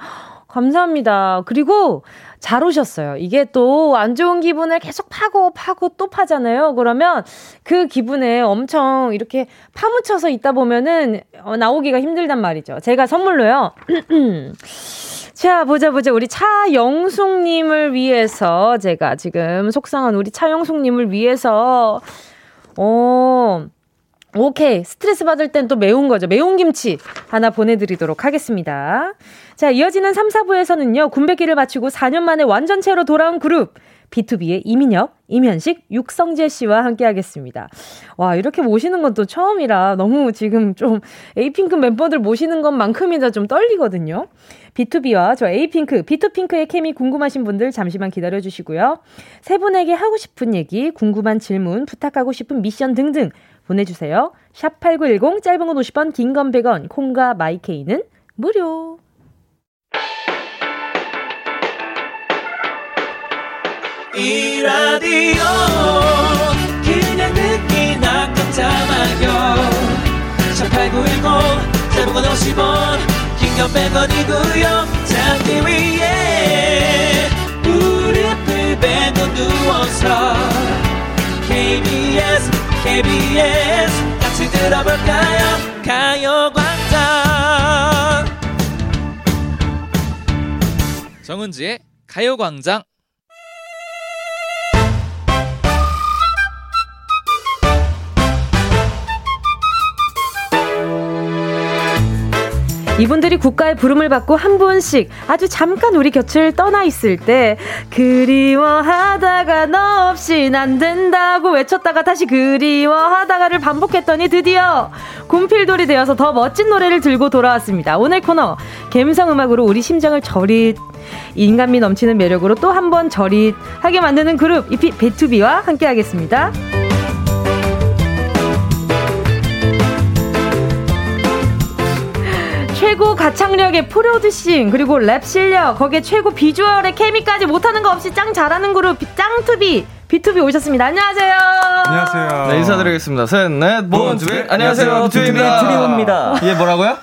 감사합니다. 그리고 잘 오셨어요. 이게 또 안 좋은 기분을 계속 파고 파고 또 파잖아요. 그러면 그 기분에 엄청 이렇게 파묻혀서 있다 보면은 어, 나오기가 힘들단 말이죠. 제가 선물로요. 자, 보자, 보자. 우리 차영숙님을 위해서 제가 지금 속상한 우리 차영숙님을 위해서, 어, 오케이. 스트레스 받을 땐 또 매운 거죠. 매운 김치 하나 보내드리도록 하겠습니다. 자, 이어지는 3, 4부에서는요, 군백기를 마치고 4년 만에 완전체로 돌아온 그룹, 비투비의 이민혁, 임현식, 육성재 씨와 함께 하겠습니다. 와, 이렇게 모시는 건 또 처음이라 너무 지금 좀 에이핑크 멤버들 모시는 것만큼이나 좀 떨리거든요. 비투비와 저 에이핑크, 비투핑크의 케미 궁금하신 분들 잠시만 기다려 주시고요. 세 분에게 하고 싶은 얘기, 궁금한 질문, 부탁하고 싶은 미션 등등 보내주세요. 샵 8910, 짧은 건 50원, 긴 건 100원, 콩과 마이케이는 무료. 이 라디오 그냥 듣기나 깜짝마요. 18910 대목은 50원 긴건 100원이고요. 잠기 위에 무릎을 베고 누워서 KBS KBS 같이 들어볼까요? 가요광장. 정은지의 가요광장 이분들이 국가의 부름을 받고 한 분씩 아주 잠깐 우리 곁을 떠나 있을 때 그리워하다가 너 없인 안 된다고 외쳤다가 다시 그리워하다가를 반복했더니 드디어 군필돌이 되어서 더 멋진 노래를 들고 돌아왔습니다. 오늘 코너 갬성 음악으로 우리 심장을 저릿 인간미 넘치는 매력으로 또 한 번 저릿하게 만드는 그룹 이피 베투비와 함께 하겠습니다. 최고 가창력의 프로듀싱 그리고 랩 실력 거기에 최고 비주얼의 케미까지 못하는 거 없이 짱 잘하는 그룹 짱투비 B2B 오셨습니다. 안녕하세요. 안녕하세요. 네, 인사드리겠습니다. 셋, 넷, Born to be. 안녕하세요. 비투비입니다. 트리오입니다. 예, 뭐라고요?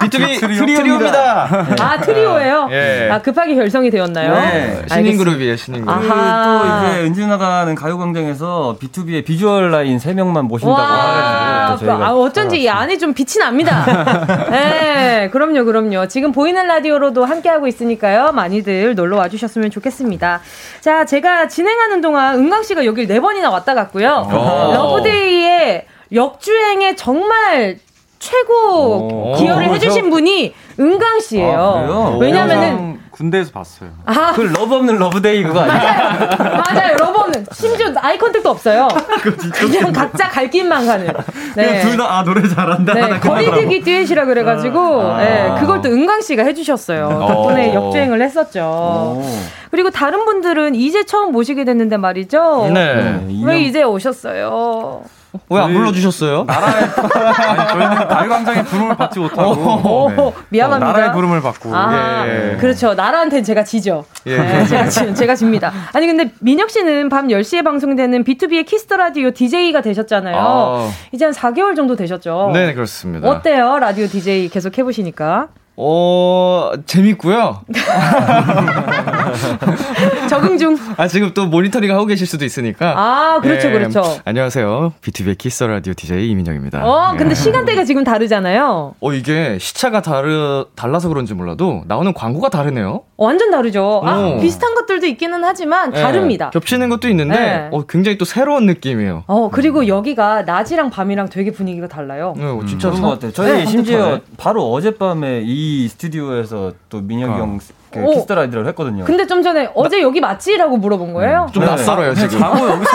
B2B 트리오 입니다. 아, 트리오예요? 예. 아, 급하게 결성이 되었나요? 네. 신인 그룹이에요, 신인 그룹. 아하. 또 이제 은지 나가는 가요광장에서 비투비의 비주얼 라인 3명만 모신다고 해가지고 아, 어쩐지 이 안에 좀 빛이 납니다. 네, 그럼요, 그럼요. 지금 보이는 라디오로도 함께하고 있으니까요. 많이들 놀러 와주셨으면 좋겠습니다. 자, 제가 진행하는 동안 은광 씨가 여길 네 번이나 왔다 갔고요. Love Day에 역주행에 정말 최고 기여를 해주신 분이 은광 씨예요. 아, 왜냐면은 군대에서 봤어요. 아. 그 love 없는 Love Day 그거 아니에요? 맞아요. love 없는. 심지어 eye contact도 없어요. 그냥 각자 갈 길만 가는. 네. 둘다 아 노래 잘한다. 네, 거리두기 듀엣이라 그래가지고 아. 네, 그걸 또 은광 씨가 해주셨어요. 덕분에 어. 역주행을 했었죠. 오. 그리고 다른 분들은 이제 처음 모시게 됐는데 말이죠. 네. 왜 이제 오셨어요? 왜 안 불러주셨어요? 나라의 아니, 저희는 가요광장의 부름을 받지 못하고 오, 네. 미안합니다. 어, 나라의 부름을 받고 아, 예. 그렇죠. 나라한테는 제가 지죠. 예. 네, 제가, 지, 제가 집니다. 아니 근데 민혁 씨는 밤 10시에 방송되는 비투비의 키스 더 라디오 DJ가 되셨잖아요. 아. 이제 한 4개월 정도 되셨죠? 네, 그렇습니다. 어때요? 라디오 DJ 계속 해보시니까? 어, 재밌고요. 적응 중. 아, 지금 또 모니터링 하고 계실 수도 있으니까. 아, 그렇죠, 예, 그렇죠. 안녕하세요. 비투비의 키스 라디오 DJ 이민혁입니다. 어, 근데 예. 시간대가 지금 다르잖아요. 어, 이게 시차가 다르, 달라서 그런지 몰라도 나오는 광고가 다르네요. 완전 다르죠. 아, 어. 비슷한 것들도 있기는 하지만 예, 다릅니다. 겹치는 것도 있는데, 예. 어, 굉장히 또 새로운 느낌이에요. 어, 그리고 여기가 낮이랑 밤이랑 되게 분위기가 달라요. 네, 진짜 음, 그런 것 같아요. 저희 네, 심지어 바로 어젯밤에 이 스튜디오에서 또 민혁이 어. 형 그 키스 더 라디오를 했거든요. 근데 좀 전에 어제 여기 맞지라고 물어본 거예요? 음, 좀 네. 낯설어요 지금. 자고 여기서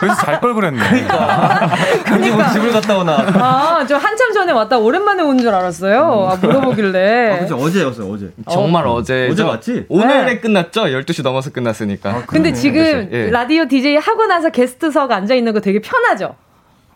그래서 잘 걸 그랬네. 그러니까. 그러니까. 집을 갔다 오나. 아, 저 한참 전에 왔다 오랜만에 온 줄 알았어요. 아, 물어보길래. 아, 그죠 어제였어요 어제. 정말 어. 제 어제 맞지? 오늘에 네. 끝났죠? 12시 넘어서 끝났으니까. 아, 근데 지금 예. 라디오 DJ 하고 나서 게스트석 앉아 있는 거 되게 편하죠?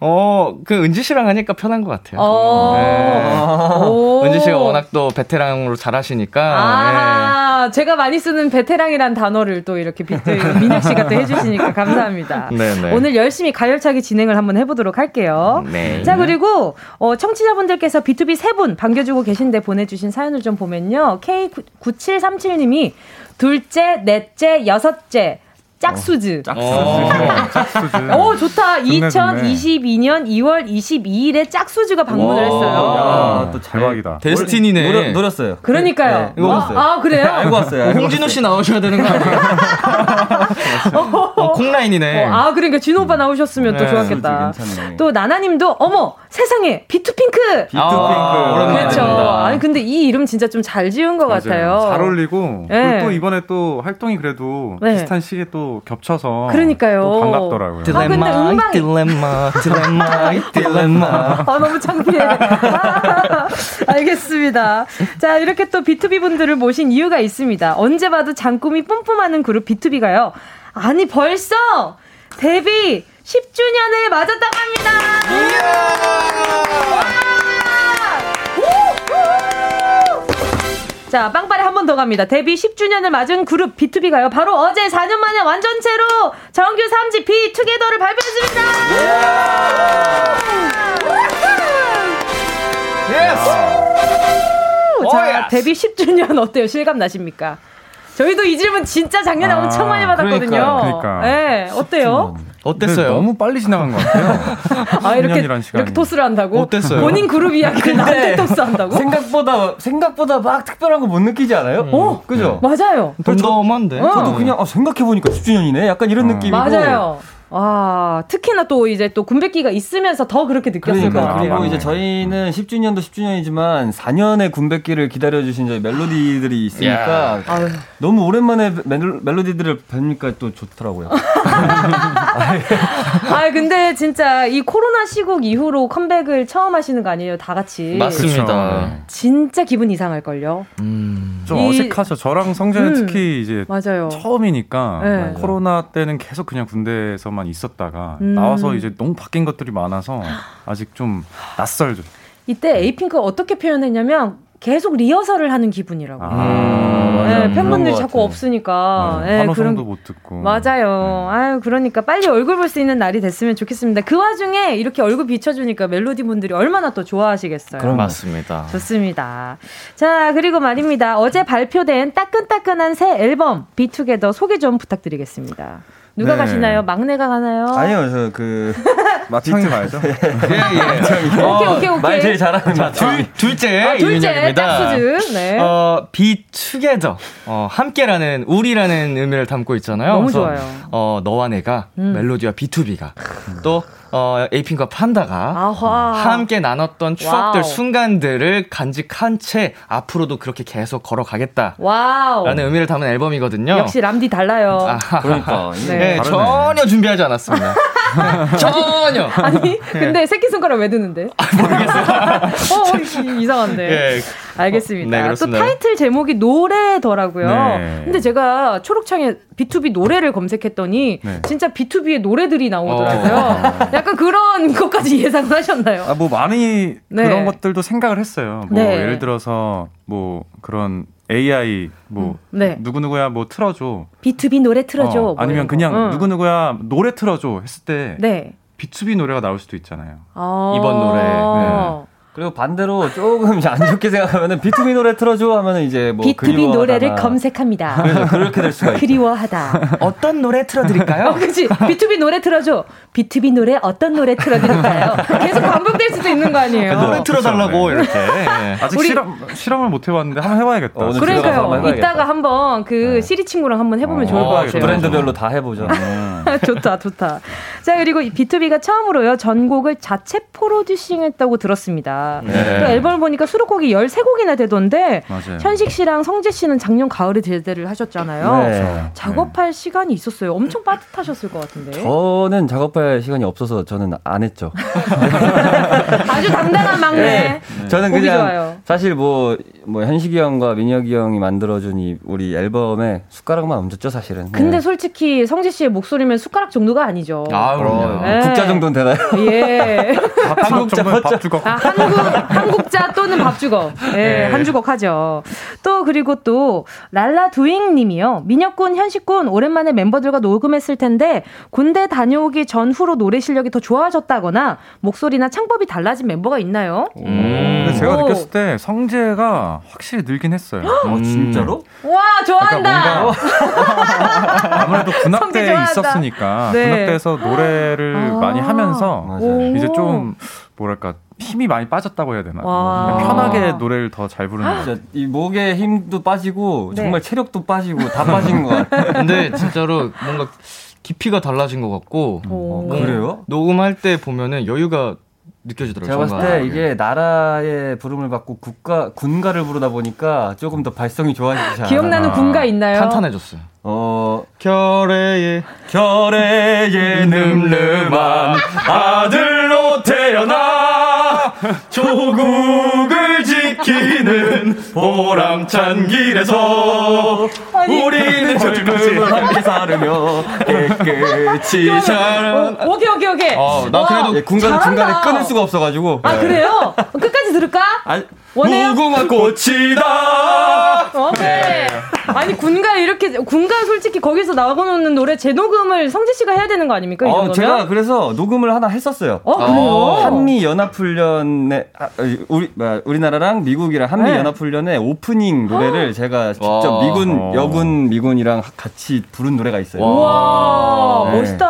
어, 그 은지 씨랑 하니까 편한 것 같아요. 어. 네. 은지 씨가 워낙 또 베테랑으로 잘하시니까. 아, 네. 제가 많이 쓰는 베테랑이란 단어를 또 이렇게 비트 민혁 씨가 또 해주시니까 감사합니다. 네네. 네. 오늘 열심히 가열차게 진행을 한번 해보도록 할게요. 네. 자, 그리고 어, 청취자분들께서 B2B 세 분 반겨주고 계신데 보내주신 사연을 좀 보면요. K9737님이 둘째, 넷째, 여섯째, 짝수즈. 짝수즈. 어, 짝수즈. 오, 좋다. 좋네, 2022년 2월 22일에 짝수즈가 방문을 했어요. 야, 또 대박이다. 데스티니네. 노려, 노렸어요. 그러니까요. 네, 이거 어? 아, 그래요? 알고 왔어요. 홍진호 씨 나오셔야 되는 거 아니에요? 어, 콩라인이네. 어, 아, 그러니까 진호 오빠 나오셨으면 네, 또 좋았겠다. 또 나나님도 어머 세상에 비투핑크. 비투핑크. 아, 그렇죠. 아니 근데 이 이름 진짜 좀 잘 지은 것 맞아요. 같아요. 잘 어울리고 네. 또 이번에 또 활동이 그래도 네. 비슷한 시기에 또 겹쳐서 그러니까요. 또 반갑더라고요. 딜레마, 아, 근데 음방이... 딜레마, 딜레마, 딜레마. 아 너무 창피해. 알겠습니다. 자 이렇게 또 비투비 분들을 모신 이유가 있습니다. 언제 봐도 장꿈이 뿜뿜하는 그룹 비투비가요. 아니 벌써 데뷔 10주년을 맞았다고 합니다. 자, 빵빠레 한 번 더 갑니다. 데뷔 10주년을 맞은 그룹 B2B가요. 바로 어제 4년 만에 완전체로 정규 3집 B 투게더를 발표했습니다. 자, 데뷔 10주년 어때요? 실감 나십니까? 저희도 이 질문 진짜 작년에 아, 엄청 많이 받았거든요. 그러니까. 네, 어때요? 어땠어요? 너무 빨리 지나간 것 같아요. 아 이렇게 이렇게 토스를 한다고? 어땠어요? 본인 그룹 이야기를 나한테 토스 한다고? 생각보다 생각보다 막 특별한 거 못 느끼지 않아요? 음. 어, 그죠? 맞아요. 덤덤한데. 저도 그냥 아, 생각해 보니까 10주년이네. 약간 이런 어. 느낌이고. 맞아요. 아, 특히나 또 이제 또 군백기가 있으면서 더 그렇게 느꼈을 그러니까, 것 같아요. 그리고 이제 저희는 10주년도 10주년이지만 4년의 군백기를 기다려주신 저희 멜로디들이 있으니까. 너무 오랜만에 멜로, 디들을 뵈니까 또 좋더라고요. 아, 근데 진짜 이 코로나 시국 이후로 컴백을 처음 하시는 거 아니에요? 다 같이. 맞습니다. 네. 진짜 기분 이상할걸요? 음, 좀 이, 어색하죠. 저랑 성재는 음, 특히 이제 맞아요. 처음이니까 네. 코로나 때는 계속 그냥 군대에서 데만 있었다가 음. 나와서 이제 너무 바뀐 것들이 많아서 아직 좀 낯설죠. 이때 에이핑크 어떻게 표현했냐면 계속 리허설을 하는 기분이라고. 아, 네, 팬분들이 자꾸 없으니까. 네, 네, 그런 못 듣고. 맞아요. 네. 아유, 그러니까 빨리 얼굴 볼 수 있는 날이 됐으면 좋겠습니다. 그 와중에 이렇게 얼굴 비춰주니까 멜로디 분들이 얼마나 또 좋아하시겠어요. 그럼 맞습니다. 좋습니다. 자, 그리고 말입니다. 어제 발표된 따끈따끈한 새 앨범 비투게더 소개 좀 부탁드리겠습니다. 누가 네. 가시나요? 막내가 가나요? 아니요, 저 그 맏형이 가야죠. 예, 예. 어, 오케이, 오케이, 오케이. 말 제일 잘하는 자, 둘, 둘째 아, 둘째 짝수즈. 네. 어, Be Together. 어, 함께라는 우리라는 의미를 담고 있잖아요. 너무 좋아요. 어, 너와 내가 음. 멜로디와 비투비가 또 어, 에이핑크와 판다가 아하. 함께 나눴던 추억들, 와우. 순간들을 간직한 채 앞으로도 그렇게 계속 걸어가겠다. 와우. 라는 의미를 담은 앨범이거든요. 역시 람디 달라요. 아, 그러니까. 네. 네, 전혀 준비하지 않았습니다. 전혀. 아니, 근데 새끼손가락 왜 드는데? 아, 모르겠어요. 어, 이상한데. 예. 알겠습니다. 네, 또 타이틀 제목이 노래더라고요. 네. 근데 제가 초록창에 B2B 노래를 검색했더니 네. 진짜 비투비의 노래들이 나오더라고요. 어. 약간 그런 것까지 예상을 하셨나요? 아, 뭐 많이 네. 그런 것들도 생각을 했어요. 뭐 네. 예를 들어서 뭐 그런 AI 뭐 음, 네. 누구 누구야 뭐 틀어줘. B2B 노래 틀어줘. 어, 뭐 아니면 그냥 어. 누구 누구야 노래 틀어줘 했을 때 네. B2B 노래가 나올 수도 있잖아요. 아~ 이번 노래. 네. 그리고 반대로 조금 안 좋게 생각하면은 B2B 노래 틀어줘 하면은 이제 뭐 B2B 노래를 검색합니다. 그래서 그렇게 될 수가 있죠. 그리워하다. 어떤 노래 틀어드릴까요? 어, 그렇지. B2B 노래 틀어줘. B2B 노래 어떤 노래 틀어드릴까요? 계속 반복될 수도 있는 거 아니에요? 노래 틀어달라고 네. 이렇게. 네. 아직 우리... 실험 실험을 못 해봤는데 한번 해봐야겠다. 어, 그러니까요. 이따가 한번 그 네. 시리 친구랑 한번 해보면 어, 좋을 것 같아요. 브랜드별로 다 해보죠. 좋다, 좋다. 자 그리고 B2B가 처음으로요 전곡을 자체 프로듀싱했다고 들었습니다. 네. 또 앨범을 보니까 수록곡이 13곡이나 되던데 맞아요. 현식 씨랑 성재 씨는 작년 가을에 제대를 하셨잖아요. 네. 작업할 네. 시간이 있었어요. 엄청 빠듯하셨을 것 같은데. 저는 작업할 시간이 없어서 저는 안 했죠. 아주 당당한 막내. 네. 저는 그냥 좋아요. 사실 뭐, 뭐 현식이 형과 민혁이 형이 만들어준 이 우리 앨범에 숟가락만 얹었죠 사실은. 근데 네. 솔직히 성재 씨의 목소리면 숟가락 정도가 아니죠. 아 그럼요. 네. 국자 정도는 되나요? 예. 한국자 밥 주걱. 아, 한국 한국자 또는 밥 주걱. 예, 네, 한 주걱 하죠. 또 그리고 또 랄라 두잉 님이요. 민혁군, 현식군 오랜만에 멤버들과 녹음했을 텐데 군대 다녀오기 전후로 노래 실력이 더 좋아졌다거나 목소리나 창법이 달라진 멤버가 있나요? 음. 근데 제가 느꼈을 때 성재가 확실히 늘긴 했어요. 어, 진짜로? 와, 좋아한다. 그러니까 아무래도 군악대에 있었으니까 네. 군악대에서 노래를 아~ 많이 하면서 이제 좀 뭐랄까 힘이 많이 빠졌다고 해야 되나? 편하게 노래를 더 잘 부르는 거 같아요. 이 목에 힘도 빠지고 네. 정말 체력도 빠지고 다 빠진 것 같아요. 근데 진짜로 뭔가 깊이가 달라진 것 같고 어, 그래요? 녹음할 때 보면은 여유가 느껴지더라고요. 제가 봤을 때 이게 나라의 부름을 받고 국가 군가를 부르다 보니까 조금 더 발성이 좋아지지 않아. 기억나는 군가 있나요? 탄탄해졌어요. 어 결의에 결의에 늠름한 아들로 태어나 조국을 지키는 보람찬 길에서 우리는 젊음을 함께 살으며 깨끗이 살. 오케이 오케이 오케이. 어, 나 그래도 예, 군가는 중간에 끊을 수가 없어가지고. 아 그래요? 끝까지 들을까? 아, 원해요? 무궁화 꽃이다. 오케이. 네. 아니 군가 이렇게 군가 솔직히 거기서 나가놓는 노래 재녹음을 성재 씨가 해야 되는 거 아닙니까? 이 어, 제가 그래서 녹음을 하나 했었어요. 어, 그래요? 한미 연합 훈련에 아, 우리 우리나라랑 미국이랑 한미 네. 연합 훈련의 오프닝 노래를 제가 직접 와. 미군 어. 여군 미군이랑 같이 부른 노래가 있어요. 와, 네. 멋있다.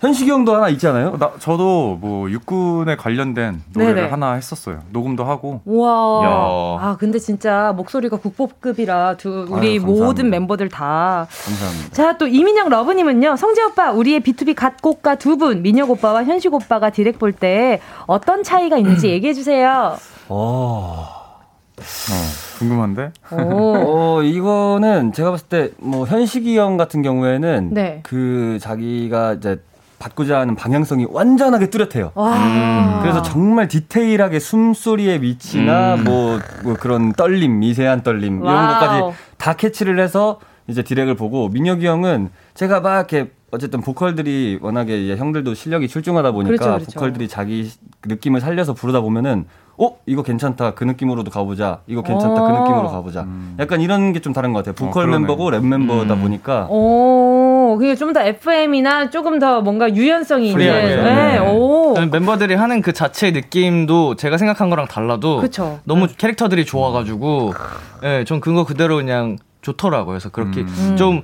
현식이 형도 하나 있잖아요. 나 저도 뭐 육군에 관련된 노래를 네네. 하나 했었어요. 녹음도 하고. 와. 아 근데 진짜 목소리가 국보급이라 두 우리 아유, 모든 멤버들 다. 감사합니다. 자 또 이민영 러브님은요. 성재 오빠 우리의 B2B 갓곡가 두 분 민혁 오빠와 현식 오빠가 디렉 볼 때 어떤 차이가 있는지 얘기해 주세요. 어. 어, 궁금한데? 어, 이거는 제가 봤을 때 뭐 현식이 형 같은 경우에는 네. 그 자기가 이제 받고자 하는 방향성이 완전하게 뚜렷해요. 음. 그래서 정말 디테일하게 숨소리의 위치나 음. 뭐, 뭐, 그런 떨림, 미세한 떨림 와우. 이런 것까지 다 캐치를 해서 이제 디렉을 보고 민혁이 형은 제가 막 이렇게 어쨌든 보컬들이 워낙에 형들도 실력이 출중하다 보니까 그렇죠, 그렇죠. 보컬들이 자기 느낌을 살려서 부르다 보면은 어 이거 괜찮다 그 느낌으로도 가보자 이거 괜찮다 그 느낌으로 가보자 음. 약간 이런 게 좀 다른 것 같아요 보컬 어, 멤버고 랩 멤버다 음. 보니까 오 그게 좀 더 FM이나 조금 더 뭔가 유연성이 있는 네. 네. 오. 멤버들이 하는 그 자체의 느낌도 제가 생각한 거랑 달라도 그쵸. 너무 네. 캐릭터들이 좋아가지고 예, 네, 전 그거 그대로 그냥 좋더라고요 그래서 그렇게 음. 좀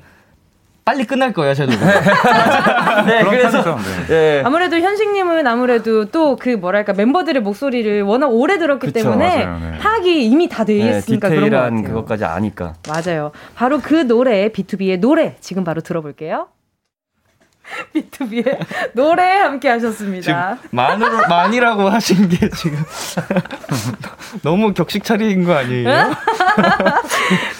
빨리 끝날 거예요, 제도. 네, 그래서 네. 네. 아무래도 현식님은 아무래도 또 그 뭐랄까 멤버들의 목소리를 워낙 오래 들었기 그쵸, 때문에 맞아요, 네. 파악이 이미 다돼 있으니까 네, 그런 거 같아요. 그것까지 아니까. 맞아요. 바로 그 노래 비투비의 노래 지금 바로 들어볼게요. 비투비의 노래 함께 하셨습니다. 만으로, 만이라고 하신 게 지금 너무 격식 차리인 거 아니에요?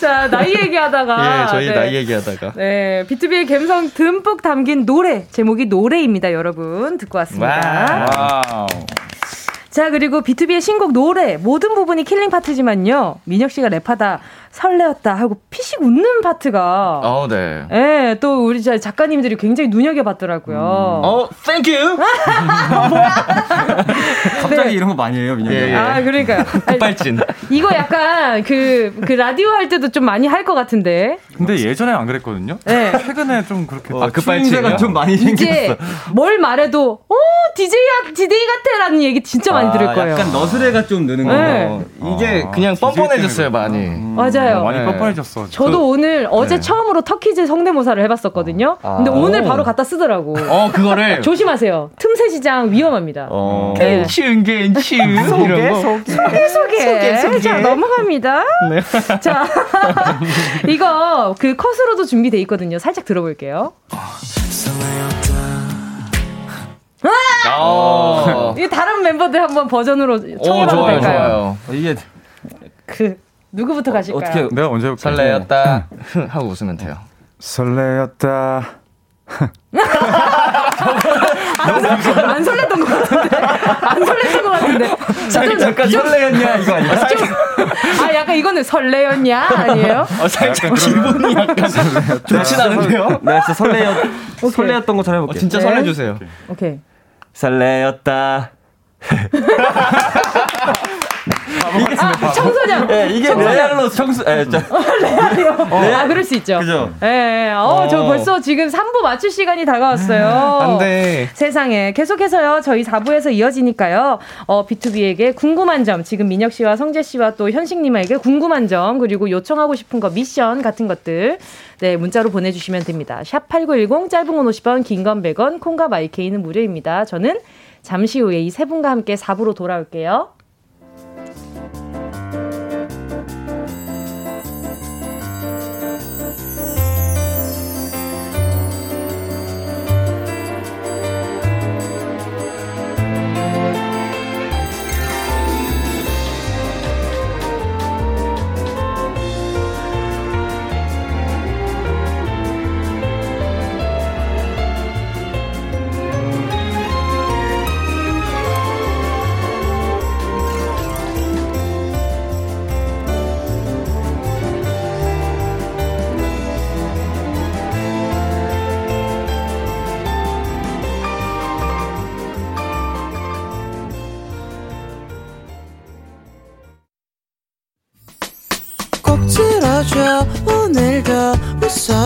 자, 나이 얘기하다가. 예, 저희 네. 나이 얘기하다가. 네, 비투비의 감성 듬뿍 담긴 노래. 제목이 노래입니다, 여러분. 듣고 왔습니다. 와우. 자, 그리고 BTOB의 신곡 노래. 모든 부분이 killing 파트지만요. 민혁 씨가 랩하다 설레었다 하고 피식 웃는 파트가. 어, 네. 예, 네, 또 우리 작가님들이 굉장히 눈여겨봤더라고요. 음. 어, Thank you! 뭐야? 갑자기 네. 이런 거 많이 해요, 민혁이. 예, 예. 아, 그러니까요. 급발진. 이거 약간 그, 그 라디오 할 때도 좀 많이 할 것 같은데. 근데 예전에 안 그랬거든요? 네. 최근에 좀 그렇게. 어, 급발진가 좀 많이 생겼어. 이제 뭘 말해도, 오, 디제이, 디제이 같아! 라는 얘기 진짜 많이 아, 들을 거예요. 약간 너스레가 좀 느는 네. 거. 이게 아, 그냥 뻔뻔해졌어요, 많이. 음. 맞아 요. 어, 많이 네. 뻔뻔해졌어. 저도 그, 오늘 어제 네. 처음으로 터키즈 성대모사를 해봤었거든요. 아. 근데 오늘 바로 갖다 쓰더라고. 어, 그거를. 조심하세요. 틈새 시장 위험합니다. 어. 네. 겐츄, 겐츄. 소개, 소개. 소개, 소개. 소개. 자, 넘어갑니다. 네. 자, 이거 그 컷으로도 준비돼 있거든요. 살짝 들어볼게요. 아! 이 다른 멤버들 한번 버전으로 청해봐도 될까요? 좋아요. 이게 그 누구부터 가실까요? 어 떻게 내가 언제 설레었다 하고 웃으면 돼요. 설레었다. 안 설렜던 것 같은데. 안 설렜던 것 같은데. 잠깐, 잠깐 설레였냐 이거 아니야? 아 약간 이거는 설레였냐 아니에요? 어, 살짝 기분이 약간 좋진 않은데요? 나 진짜 설레였 설레였던 것처럼 해볼게. 어, 진짜 네. 설레주세요. 오케이. 설레였다. 아, 청소년. 예, 이게 레알로 청소. 예, 저. 레알이요. 어. 아, 그럴 수 있죠. 그죠. 예, 예. 어, 어, 저 벌써 지금 3부 맞출 시간이 다가왔어요. 안 돼. 세상에. 계속해서요. 저희 4부에서 이어지니까요. 어, B2B에게 궁금한 점, 지금 민혁 씨와 성재 씨와 또 현식 님에게 궁금한 점, 그리고 요청하고 싶은 거, 미션 같은 것들. 네, 문자로 보내 주시면 됩니다. 샵 8910, 짧은 건 50원, 긴 건 100원, 콩과 마이케이는 무료입니다. 저는 잠시 후에 이 세 분과 함께 4부로 돌아올게요.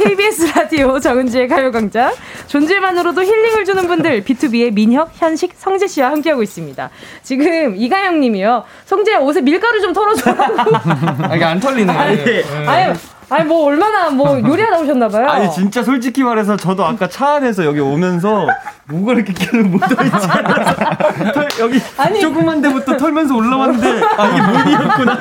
KBS 라디오 정은지의 가요광장. 존재만으로도 힐링을 주는 분들, B2B의 민혁, 현식, 성재 씨와 함께하고 있습니다. 지금 이가영 님이요. 성재 옷에 밀가루 좀 털어줘라고. 아, 이게 안 털리네. 아니, 아니, 아니, 뭐, 얼마나 뭐, 요리하다 오셨나봐요. 아니, 진짜 솔직히 말해서 저도 아까 차 안에서 여기 오면서 뭐가 이렇게 묻어있지 털, 여기 아니, 조그만 데부터 털면서 올라왔는데, 아, 이게 물이었구나.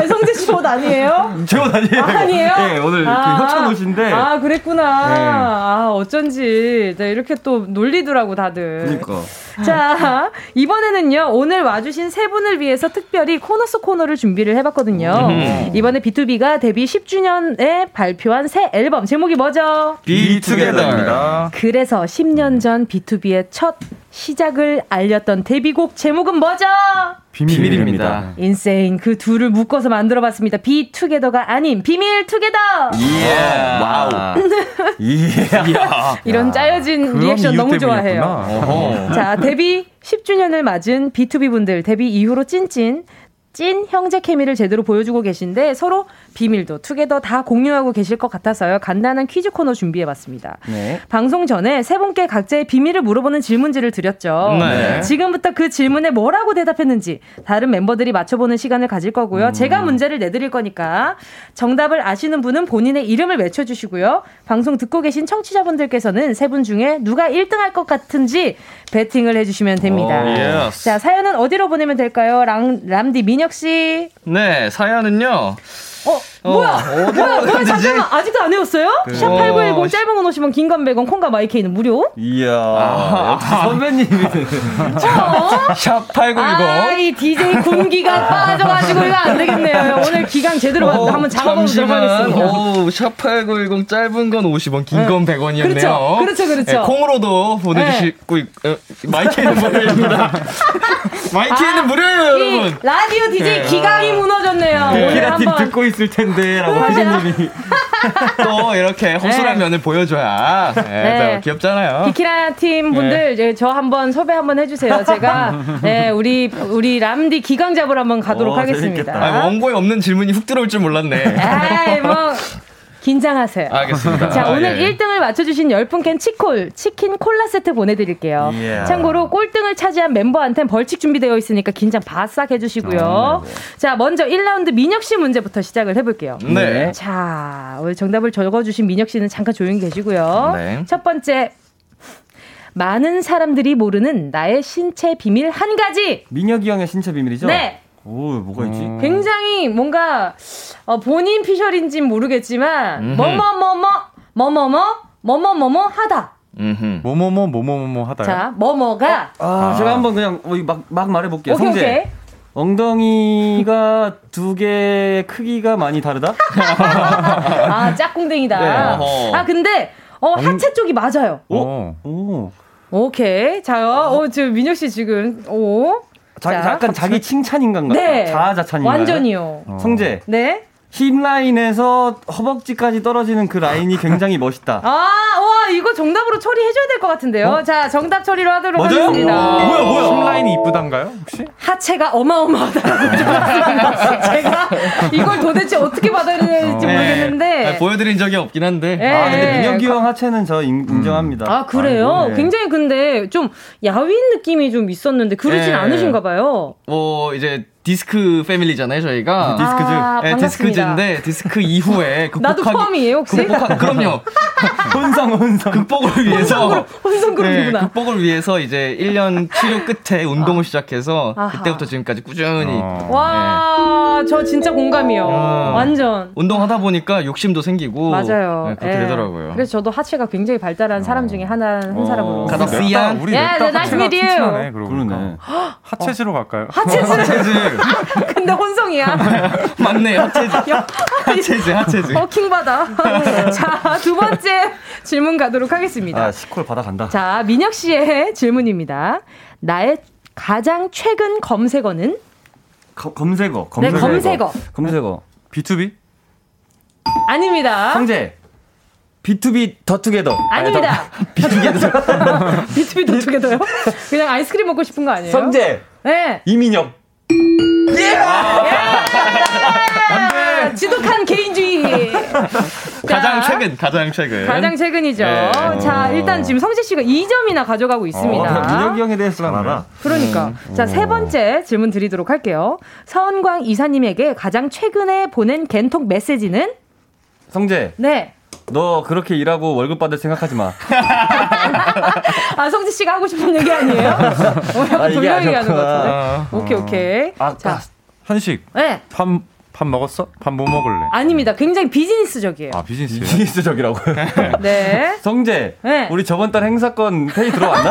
성재 씨 옷 아니에요? 제 옷 아니에요. 아, 니에요 네, 오늘 아, 그 협찬 옷인데. 아, 그랬구나. 네. 아, 어쩐지. 네, 이렇게 또 놀리더라고, 다들. 그니까. 자, 이번에는요, 오늘 와주신 세 분을 위해서 특별히 코너 속 코너를 준비를 해봤거든요. 음. 이번에 B2B가 데뷔 10주년에 발표한 새 앨범, 제목이 뭐죠? 비투게더입니다. 그래서 10년 전 B2B의 첫 시작을 알렸던 데뷔곡 제목은 뭐죠? 비밀입니다. 인생 그 둘을 묶어서 만들어봤습니다. 비together가 아닌 비밀 together. 예. Wow. 예. 이런 짜여진 리액션 너무 좋아해요. 자 데뷔 10주년을 맞은 BTOB 분들 데뷔 이후로 찐찐 찐 형제 케미를 제대로 보여주고 계신데 서로 비밀도 together 다 공유하고 계실 것 같아서요. 간단한 퀴즈 코너 준비해봤습니다. 네. 방송 전에 세 분께 각자의 비밀을 물어보는 질문지를 드렸죠. 네. 지금부터 그 질문에 뭐라고 대답했는지 다른 멤버들이 맞춰보는 시간을 가질 거고요. 음. 제가 문제를 내드릴 거니까 정답을 아시는 분은 본인의 이름을 외쳐주시고요. 방송 듣고 계신 청취자분들께서는 세 분 중에 누가 1등 할 것 같은지 배팅을 해주시면 됩니다. 오, yes. 자 사연은 어디로 보내면 될까요? 람, 람디 민혁 씨. 네 사연은요. 어, 어, 뭐야? 어, 뭐야? 뭐야? 잠깐만. 아직도 안 외웠어요? 그... 샵8910 어, 짧은 건 오시면 긴건 100원 콩과 마이케이는 무료? 이야. 아, 역시 선배님이. 어? 샵8910. 아, 이 DJ 군기가 빠져가지고 이거 안 되겠네요. 오늘 기강 제대로 어, 한번 잡아보도록 하겠습니다. 오, 샵8910 짧은 건 50원, 긴건 네. 100원이었네요. 그렇죠. 그렇죠. 그렇죠. 네, 콩으로도 보내주시고, 네. 어, 마이케이는 무료입니다. 마이케이는 아, 무료예요, 여러분. 라디오 DJ 네. 기강이 무너졌네요. 네. 키라팀 듣고 있을 텐데 라고 피디님이 또 이렇게 허술한 네. 면을 보여줘야 네, 네. 귀엽잖아요. 키키라 팀 분들 네. 저 한번 섭외 한번 해주세요. 제가 네 우리 우리 람디 기강 잡으러 한번 가도록 오, 하겠습니다. 아, 원고에 없는 질문이 훅 들어올 줄 몰랐네. 아이 뭐 긴장하세요. 알겠습니다. 자, 아, 오늘 예. 1등을 맞춰주신 10분께 치콜, 치킨 콜라 세트 보내드릴게요. Yeah. 참고로 꼴등을 차지한 멤버한테는 벌칙 준비되어 있으니까 긴장 바싹 해주시고요. 아, 네. 자, 먼저 1라운드 민혁 씨 문제부터 시작을 해볼게요. 네. 자, 오늘 정답을 적어주신 민혁 씨는 잠깐 조용히 계시고요. 네. 첫 번째. 많은 사람들이 모르는 나의 신체 비밀 한 가지. 민혁이 형의 신체 비밀이죠? 네. 오, 뭐가 있지? 음. 굉장히 뭔가 어, 본인 피셜인지는 모르겠지만 뭐뭐뭐뭐 뭐뭐뭐 뭐뭐뭐뭐 하다. 뭐뭐뭐 뭐뭐뭐 하다. 자, 뭐뭐가 어? 아, 아, 제가 한번 그냥 막, 막 말해 볼게요. 오케이, 성재. 오케이. 엉덩이가 두 개의 크기가 많이 다르다? 아, 짝꿍댕이다. 네. 아, 근데, 어, 하체 쪽이 맞아요. 오. 오. 오케이. 자, 어, 저 민혁 씨 지금, 오. 자, 약간 자기 칭찬인가요? 네. 자아자찬인가요? 완전히요. 어. 성재. 네. 힙 라인에서 허벅지까지 떨어지는 그 라인이 굉장히 멋있다. 아, 와, 이거 정답으로 처리해줘야 될 것 같은데요. 어? 자, 정답 처리로 하도록 맞아요? 하겠습니다. 뭐야, 뭐야. 힙 라인이 이쁘단가요, 혹시? 하체가 어마어마하다고 제가 이걸 도대체 어떻게 받아야 될지 어. 모르겠는데. 네. 보여드린 적이 없긴 한데. 네. 아, 근데 민혁이 형 하체는 저 인, 정합니다 아, 그래요? 아, 네. 굉장히 근데 좀 야윈 느낌이 좀 있었는데 그러진 네. 않으신가 봐요. 뭐, 이제 디스크 패밀리잖아요, 저희가. 디스크즈. 아, 네, 디스크즈인데 디스크 이후에 극복하기 나도 포함이에요, 혹시? 극복하, 그럼요. 혼성 혼성 극복을 위해서 혼성 그룹이구나. 네, 극복을 위해서 이제 1년 치료 끝에 운동을 아. 시작해서 아하. 그때부터 지금까지 꾸준히 어. 와, 네. 저 진짜 공감이요. 어. 완전. 운동하다 보니까 욕심도 생기고 맞아요. 네, 그렇게 예. 되더라고요. 그래서 저도 하체가 굉장히 발달한 사람 중에 하나 한 어. 사람으로. 가닥스야. 우리 예, 네, 나이스 미디어. 그러네. 하체즈로 갈까요? 하체즈. 하체즈. 근데 혼성이야. 맞네, 하체즈. 하체즈, 하체즈. 어, 킹받아. 자, 두 번째 질문 가도록 하겠습니다. 아, 시콜 받아간다. 자, 민혁 씨의 질문입니다. 나의 가장 최근 검색어는? 거, 검색어. 검색어. 네, 검색어. 검색어. B2B? 아닙니다. 성재. B2B 더투게더. 아닙니다. B2B 더 B2B 더투게더요? 그냥 아이스크림 먹고 싶은 거 아니에요? 성재. 네. 이민혁. 예! 예! 지독한 개인주의. 가장 최근, 가장 최근. 가장 최근이죠. 네. 자, 일단 지금 성재 씨가 2점이나 가져가고 있습니다. 어, 민혁이 형에 대해서만 알아. 그러니까. 음. 자, 세 번째 질문 드리도록 할게요. 서은광 이사님에게 가장 최근에 보낸 겐톡 메시지는? 성재. 네. 너 그렇게 일하고 월급 받을 생각하지 마. 아 성지 씨가 하고 싶은 얘기 아니에요? 어, 아, 돌려 얘기하는 것 같은데. 어. 오케이 오케이. 아, 자 현식. 네. 밥, 밥 먹었어? 밥 뭐 먹을래? 아닙니다. 굉장히 비즈니스적이에요. 아 비즈니스. 비즈니스적이라고요? 네. 성재. 네. 우리 저번 달 행사권 페이 들어왔나?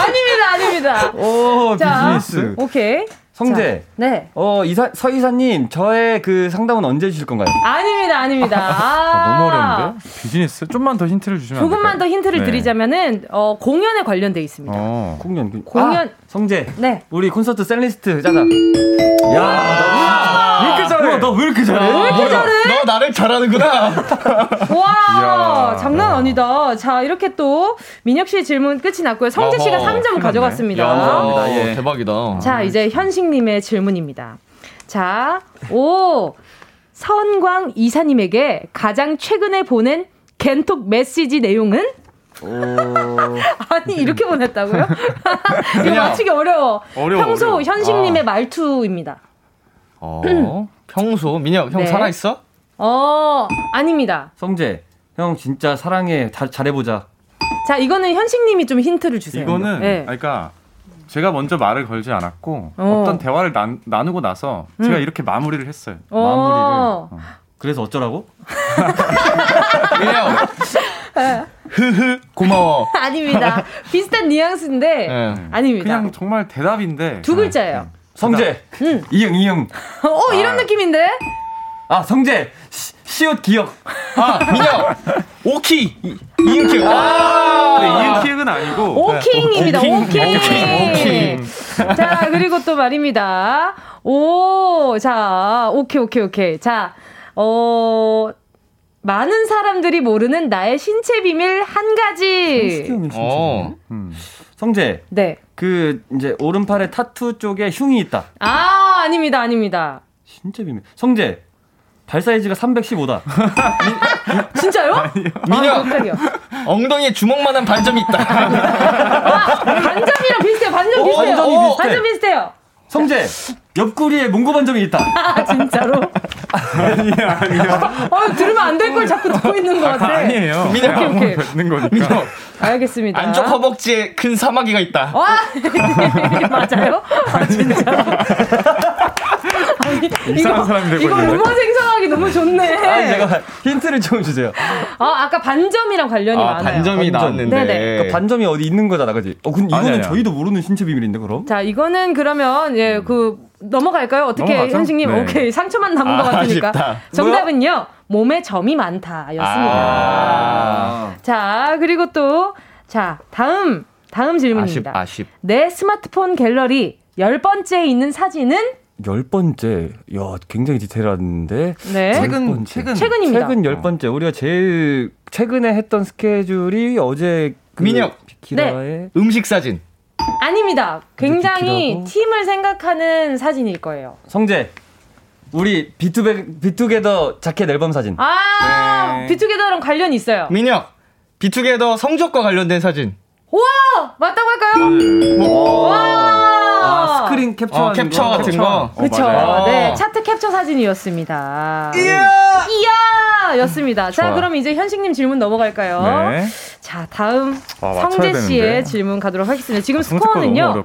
아닙니다, 아닙니다. 오 자, 비즈니스. 오케이. 성재. 자, 네. 어, 이사, 서 이사님, 저의 그 상담은 언제 주실 건가요? 아닙니다, 아닙니다. 아, 너무 어려운데? 비즈니스? 좀만 더 힌트를 주시면 조금만 더 힌트를 네. 드리자면은, 어, 공연에 관련돼 있습니다. 어. 공연. 공연. 아, 성재. 네. 우리 콘서트 setlist 짜자. 야, 왜 이렇게 잘해? 너왜 이렇게 잘해? 왜 이렇게 잘해? 너 나를 잘하는구나. 와, 장난 아니다. 자, 이렇게 또 민혁 씨의 질문 끝이 났고요. 성재 씨가 어허, 3점 가져갔습니다. 감사합니다. 예. 대박이다. 자, 이제 현식 님의 질문입니다. 자, 오, 선광 이사님에게 가장 최근에 보낸 겐톡 메시지 내용은? 아니 이렇게 보냈다고요? 이거 맞추기 어려워. 어려워 평소 어려워. 현식님의 아. 말투입니다. 어, 평소 민혁 형 네. 살아 있어? 어, 아닙니다. 성재, 형 진짜 사랑해. 잘 잘해보자. 자, 이거는 현식님이 좀 힌트를 주세요. 이거는 네. 그러니까 제가 먼저 말을 걸지 않았고 어. 떤 대화를 나, 누고 나서 음. 제가 이렇게 마무리를 했어요. 어. 마무리를. 어. 그래서 어쩌라고? 왜요? 흐흐 고마워. 아닙니다. 비슷한 뉘앙스인데 네. 아닙니다. 그냥 정말 대답인데 두 글자예요. 네. 성재. 응. 이응 이응. 어 이런 아. 느낌인데? 아 성재. 시, 옷 기억. 아 민혁. 오키. 이응 키읔. 아. 네, 이응 키읔은 아니고. 오킹입니다. 오킹. 오킹. 자 그리고 또 말입니다. 오, 자, 오케이, 오케이, 오케이. 자, 어, 많은 사람들이 모르는 나의 신체 비밀 한 가지. 어. 음. 성재. 네. 그 이제 오른팔에 타투 쪽에 흉이 있다. 아, 아닙니다. 아닙니다. 신체 비밀. 성재. 발 사이즈가 315다. 진짜요? 민혁. 아, 엉덩이에 주먹만한 반점이 있다. 아, 반점이랑 비슷해요. 반점 비슷해요. 오, 반점 비슷해요. 성재. 옆구리에 몽고 반점이 있다. 아, 진짜로? 아니야, 아니야. 어, 들으면 안 될 걸 자꾸 듣고 있는 것 같아. 아, 아니에요. 민혁, 오케이, 오케이. 듣는 거니까. 알겠습니다. 안쪽 허벅지에 큰 사마귀가 있다. 와! 맞아요? 아, 진짜. 이상한 사람이 되고 이거 음악 생성하기 너무 좋네. 아니, 제가 힌트를 좀 주세요. 아, 아까 반점이랑 관련이 아, 많아요. 반점이 반점. 나왔는데. 네네. 그러니까 반점이 어디 있는 거잖아, 그지? 어, 근데 이거는 아니, 저희도 모르는 신체 비밀인데, 그럼? 자, 이거는 그러면, 예, 음. 그, 넘어갈까요? 어떻게 넘어가죠? 현식님 네. 오케이 상처만 남은 아, 것 같으니까 아쉽다. 정답은요 뭐야? 몸에 점이 많다 였습니다. 아~ 자 그리고 또 자 다음 다음 질문입니다. 아쉽, 아쉽. 내 스마트폰 갤러리 열 번째에 있는 사진은 열 번째, 야 굉장히 디테일한데. 네. 최근 최근 최근입니다. 최근 열 번째 우리가 제일 최근에 했던 스케줄이 어제 그 민혁 비키라의 네. 음식 사진. 아닙니다. 굉장히 팀을 생각하는 사진일 거예요. 성재. 우리 비투베, 비투게더 자켓 앨범 사진. 아, 네. 비투게더랑 관련이 있어요. 민혁, 비투게더 성적과 관련된 사진. 와! 맞다고 할까요? 네. 와! 아, 스크린 캡처 어, 캡처 거. 같은 거. 그쵸. 어, 네, 차트 캡처 사진이었습니다. 이야! 이야! 였습니다. 자, 그럼 이제 현식님 질문 넘어갈까요? 네. 자, 다음 아, 성재 씨의 질문 가도록 하겠습니다. 지금 아, 스코어는요.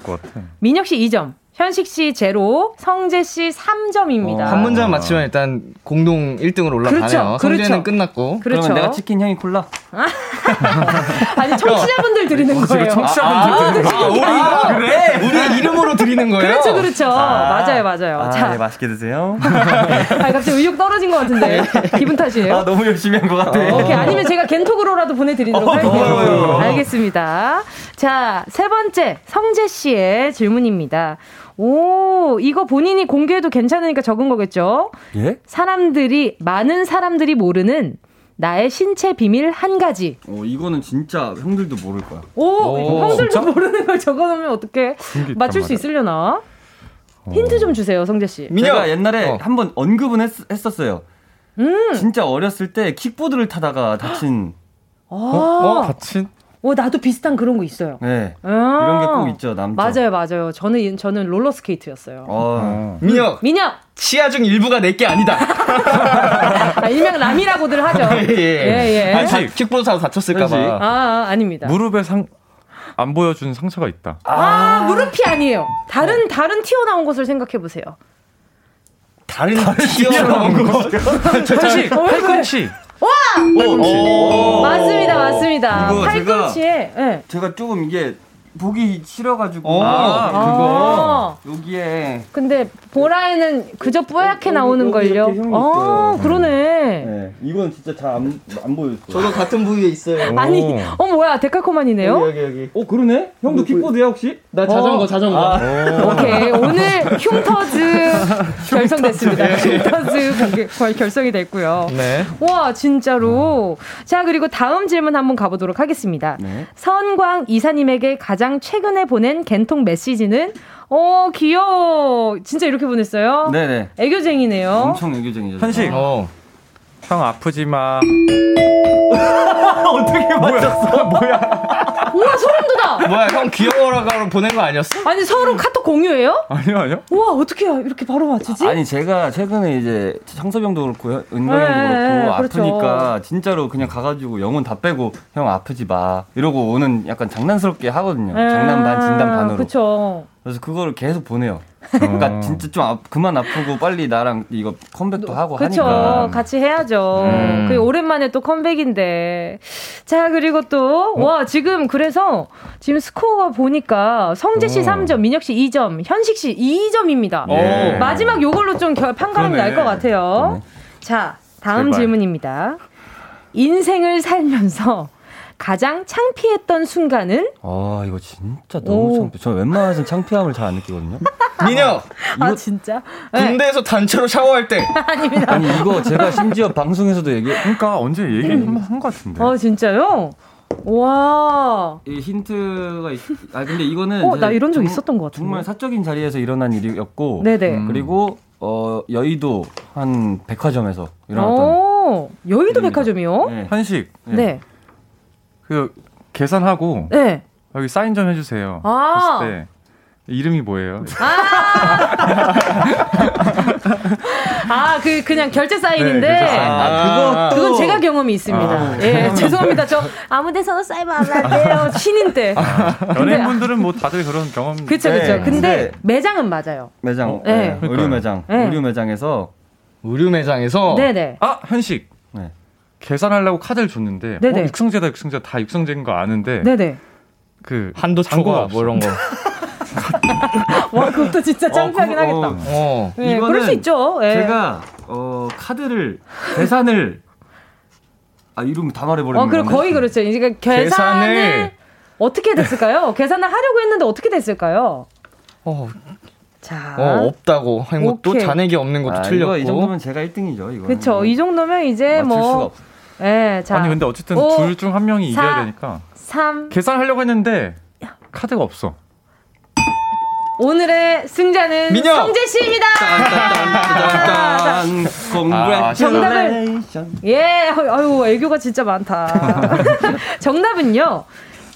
민혁 씨 2점, 현식 씨 제로, 성재 씨 3점입니다. 어, 한 문장 맞히면 일단 공동 1등으로 올라가네요. 그렇죠. 성재는 그렇죠. 끝났고. 그렇죠. 그러면 내가 치킨 형이 콜라. 아니 청취자분들 드리는 어, 거예요. 청취자분들 아, 드리는 거예요. 아, 우리 그래 우리 이름으로 드리는 거예요. 그렇죠, 그렇죠. 아, 맞아요, 맞아요. 아, 자, 네, 맛있게 드세요. 아, 갑자기 의욕 떨어진 것 같은데 기분 탓이에요. 아, 너무 열심히 한 것 같아. 요 오케이, 아니면 제가 겐톡으로라도 보내드리도록 어, 할게요. 알겠습니다. 자, 세 번째 성재 씨의 질문입니다. 오, 이거 본인이 공개해도 괜찮으니까 적은 거겠죠? 예? 사람들이, 많은 사람들이 모르는 나의 신체 비밀 한 가지. 어, 이거는 진짜 형들도 모를 거야. 오, 오 형들도 진짜? 모르는 걸 적어 놓으면 어떻게 맞출 수 있으려나? 어. 힌트 좀 주세요, 성재 씨. 제가 옛날에 어. 한번 언급은 했, 었어요 음. 진짜 어렸을 때 킥보드를 타다가 다친. 아. 어? 어? 다친? 어, 나도 비슷한 그런 거 있어요. 네. 아~ 이런 게 꼭 있죠, 남자. 맞아요, 맞아요. 저는, 저는 롤러스케이트였어요. 어. 민혁. 민혁. 치아 중 일부가 내게 아니다. 아, 일명 남이라고들 하죠. 예, 예. 예, 예. 아니, 킥보드 타서 다쳤을까봐. 아, 아, 아 닙니다. 무릎에 상, 안 보여준 상처가 있다. 아, 아 무릎이 아니에요. 다른, 어. 다른 튀어나온 것을 생각해 보세요. 다른, 다른 튀어나온 것? 사실, 팔꿈치. 와! 팔꿈치. 맞습니다, 맞습니다. 팔꿈치에. 제가, 네. 제가 조금 이게 보기 싫어가지고 어, 아, 그거 아. 여기에 근데 보라에는 그저 뽀얗게 어, 나오는 걸요. 아 그러네. 네. 이건 진짜 잘 안 안 보였어. 저도 같은 부위에 있어요. 아니, 어 뭐야 데칼코만이네요. 여기 여기 여기. 어 그러네? 형도 킥보드야 혹시? 나 자전거 어. 자전거. 아. 오케이 오늘 흉터즈 결성됐습니다. 흉터즈 결성이 됐고요. 네. 와 진짜로. 자 그리고 다음 질문 한번 가보도록 하겠습니다. 네. 선광 이사님에게 가장 최근에 보낸 겐통 메시지는 어, 귀여워. 진짜 이렇게 보냈어요? 네네. 애교쟁이네요. 엄청 애교쟁이죠. 현식. 어. 형 아프지 마. 어떻게 맞췄어? 뭐야? 우와 소름 돋아. 뭐야 형 귀여워라고 보낸 거 아니었어? 아니 서로 카톡 공유해요? 아니요 아니요. 우와 어떻게 이렇게 바로 맞추지? 아니 제가 최근에 이제 창섭형도 그렇고 은광 형도 네, 그렇고 그렇죠. 아프니까 진짜로 그냥 가가지고 영혼 다 빼고 형 아프지 마 이러고 오는 약간 장난스럽게 하거든요. 네, 장난 반 진담 반으로. 그렇죠. 그래서 그거를 계속 보내요. 그러니까 어. 진짜 좀 아, 그만 아프고 빨리 나랑 이거 컴백도 하고 그쵸, 하니까. 같이 해야죠. 음. 그 오랜만에 또 컴백인데. 자, 그리고 또, 어? 와, 지금 그래서 지금 스코어가 보니까 성재 씨 어. 3점, 민혁 씨 2점, 현식 씨 2점입니다. 예. 마지막 요걸로 좀 판가름이 날 것 같아요. 네. 자, 다음 제발. 질문입니다. 인생을 살면서 가장 창피했던 순간은? 아 이거 진짜 너무 창피. 저 웬만해서 창피함을 잘 안 느끼거든요. 민혁. 아 진짜? 네. 군대에서 단체로 샤워할 때. 아닙니다. 아니 이거 제가 심지어 방송에서도 얘기. 그러니까 언제 얘기 한것 같은데. 어 진짜요? 와. 이 힌트가 있... 아 근데 이거는 어, 나 이런 적 정, 있었던 것 같은데. 정말 사적인 자리에서 일어난 일이었고. 네네. 음. 그리고 어 여의도 한 백화점에서 일어났던. 오, 여의도 백화점이요? 네. 한식. 네. 네. 그 계산하고 네. 여기 사인 좀 해주세요. 아. 했을 때 이름이 뭐예요? 아, 아 그, 그냥 결제 사인인데. 네, 결제 사인. 아, 그거 그건 제가 경험이 있습니다. 아. 예, 죄송합니다. 저 아무 데서나 사인만 하면 안 돼요. 신인 때. 아, 연예인분들은 뭐 다들 그런 경험. 그쵸, 그쵸. 네. 근데 매장은 맞아요. 매장. 어? 네. 의류 매장. 네. 의류 매장에서. 의류 매장에서. 네네. 아, 현식. 네. 계산하려고 카드를 줬는데 어, 육성제다 육성제다 다 육성제인 거 아는데 네네. 그 한도 초과 뭐 이런 거. 와 그것도 진짜 어, 그, 하겠다. 어. 네, 그럴 수 있죠. 네. 제가 어 카드를 계산을 아 이름 다 말해버렸네. 어, 그럼 거의 그렇죠. 이제 계산을, 계산을 어떻게 됐을까요? 계산을 하려고 했는데 어떻게 됐을까요? 어. 자. 어, 없다고 한 것도 잔액이 없는 것도 아, 틀렸고. 이 정도면 제가 1등이죠, 이거. 그렇죠. 이 정도면 이제 뭐 예, 자. 아니 근데 어쨌든 둘 중 한 명이 4, 이겨야 되니까. 3 계산하려고 했는데 카드가 없어. 오늘의 승자는 민혁! 성재 씨입니다. 아, 정답을 예, 아유 애교가 진짜 많다. 정답은요.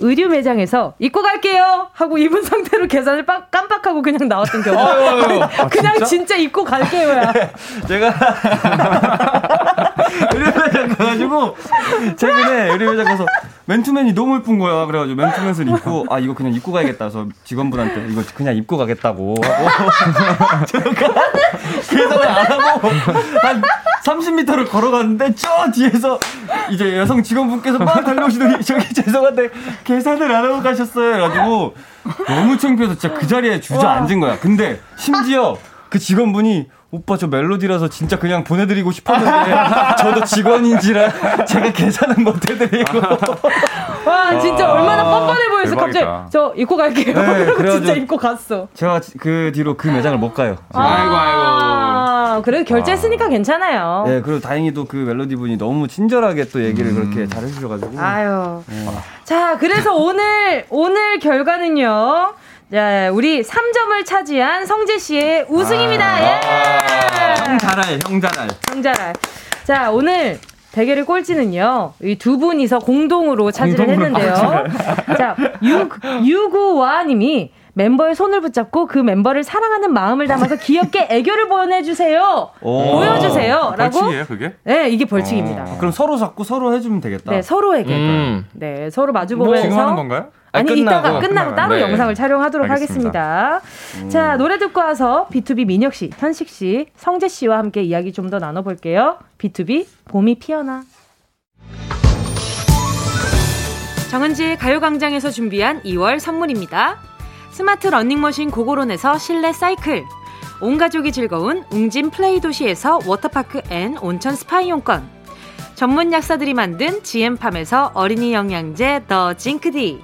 의류 매장에서 입고 갈게요 하고 입은 상태로 계산을 빡, 깜빡하고 그냥 나왔던 경우. 아유, 아 그냥 진짜? 진짜? 입고 갈게요야. 제가 의류 매장 가가지고 최근에 의류 매장 가서 맨투맨이 너무 예쁜 거야. 그래가지고 맨투맨을 입고 아 이거 그냥 입고 가야겠다. 그래서 직원분한테 이거 그냥 입고 가겠다고 하고 계산을 안 하고 한 30m를 걸어갔는데 저 뒤에서 이제 여성 직원분께서 막 달려오시더니 저기 죄송한데 계산을 안 하고 가셨어요. 그래가지고 너무 창피해서 진짜 그 자리에 주저앉은 거야. 근데 심지어 그 직원분이 오빠 저 멜로디라서 진짜 그냥 보내드리고 싶었는데 저도 직원인지라 제가 계산은 못해드리고. 와 진짜 아, 얼마나 뻔뻔해 보여서 갑자기 저 입고 갈게요. 네, 진짜 입고 갔어. 제가 그 뒤로 그 매장을 못 가요. 아, 아이고 아이고. 그래도 결제했으니까 아. 괜찮아요. 네 그리고 다행히도 그 멜로디 분이 너무 친절하게 또 얘기를 음. 그렇게 잘 해주셔가지고. 아유. 네. 자 그래서 오늘 오늘 결과는요 자, 우리 3점을 차지한 성재 씨의 우승입니다. 아, 예! 형 잘할, 형 잘할. 형 잘할. 자, 오늘 대결의 꼴찌는요. 이 두 분이서 공동으로 차지를 했는데요. 자, 유, 유구와 님이 멤버의 손을 붙잡고 그 멤버를 사랑하는 마음을 담아서 귀엽게 애교를 보내주세요. 보여주세요. 라고. 벌칙이에요, 그게? 네, 이게 벌칙입니다. 어. 그럼 서로 잡고 서로 해주면 되겠다. 네, 서로에게. 음. 네, 서로 마주보면서. 지금 하는 건가요? 아니, 끝나고, 이따가 끝나고 따로 네. 영상을 촬영하도록 알겠습니다. 하겠습니다. 음. 자, 노래 듣고 와서 BTOB 민혁 씨, 현식 씨, 성재 씨와 함께 이야기 좀 더 나눠볼게요. BTOB 봄이 피어나. 정은지의 가요광장에서 준비한 2월 선물입니다. 스마트 러닝머신 고고론에서 실내 사이클. 온 가족이 즐거운 웅진 플레이 도시에서 워터파크 and 온천 스파 이용권. 전문 약사들이 만든 GM팜에서 어린이 영양제 더 징크디.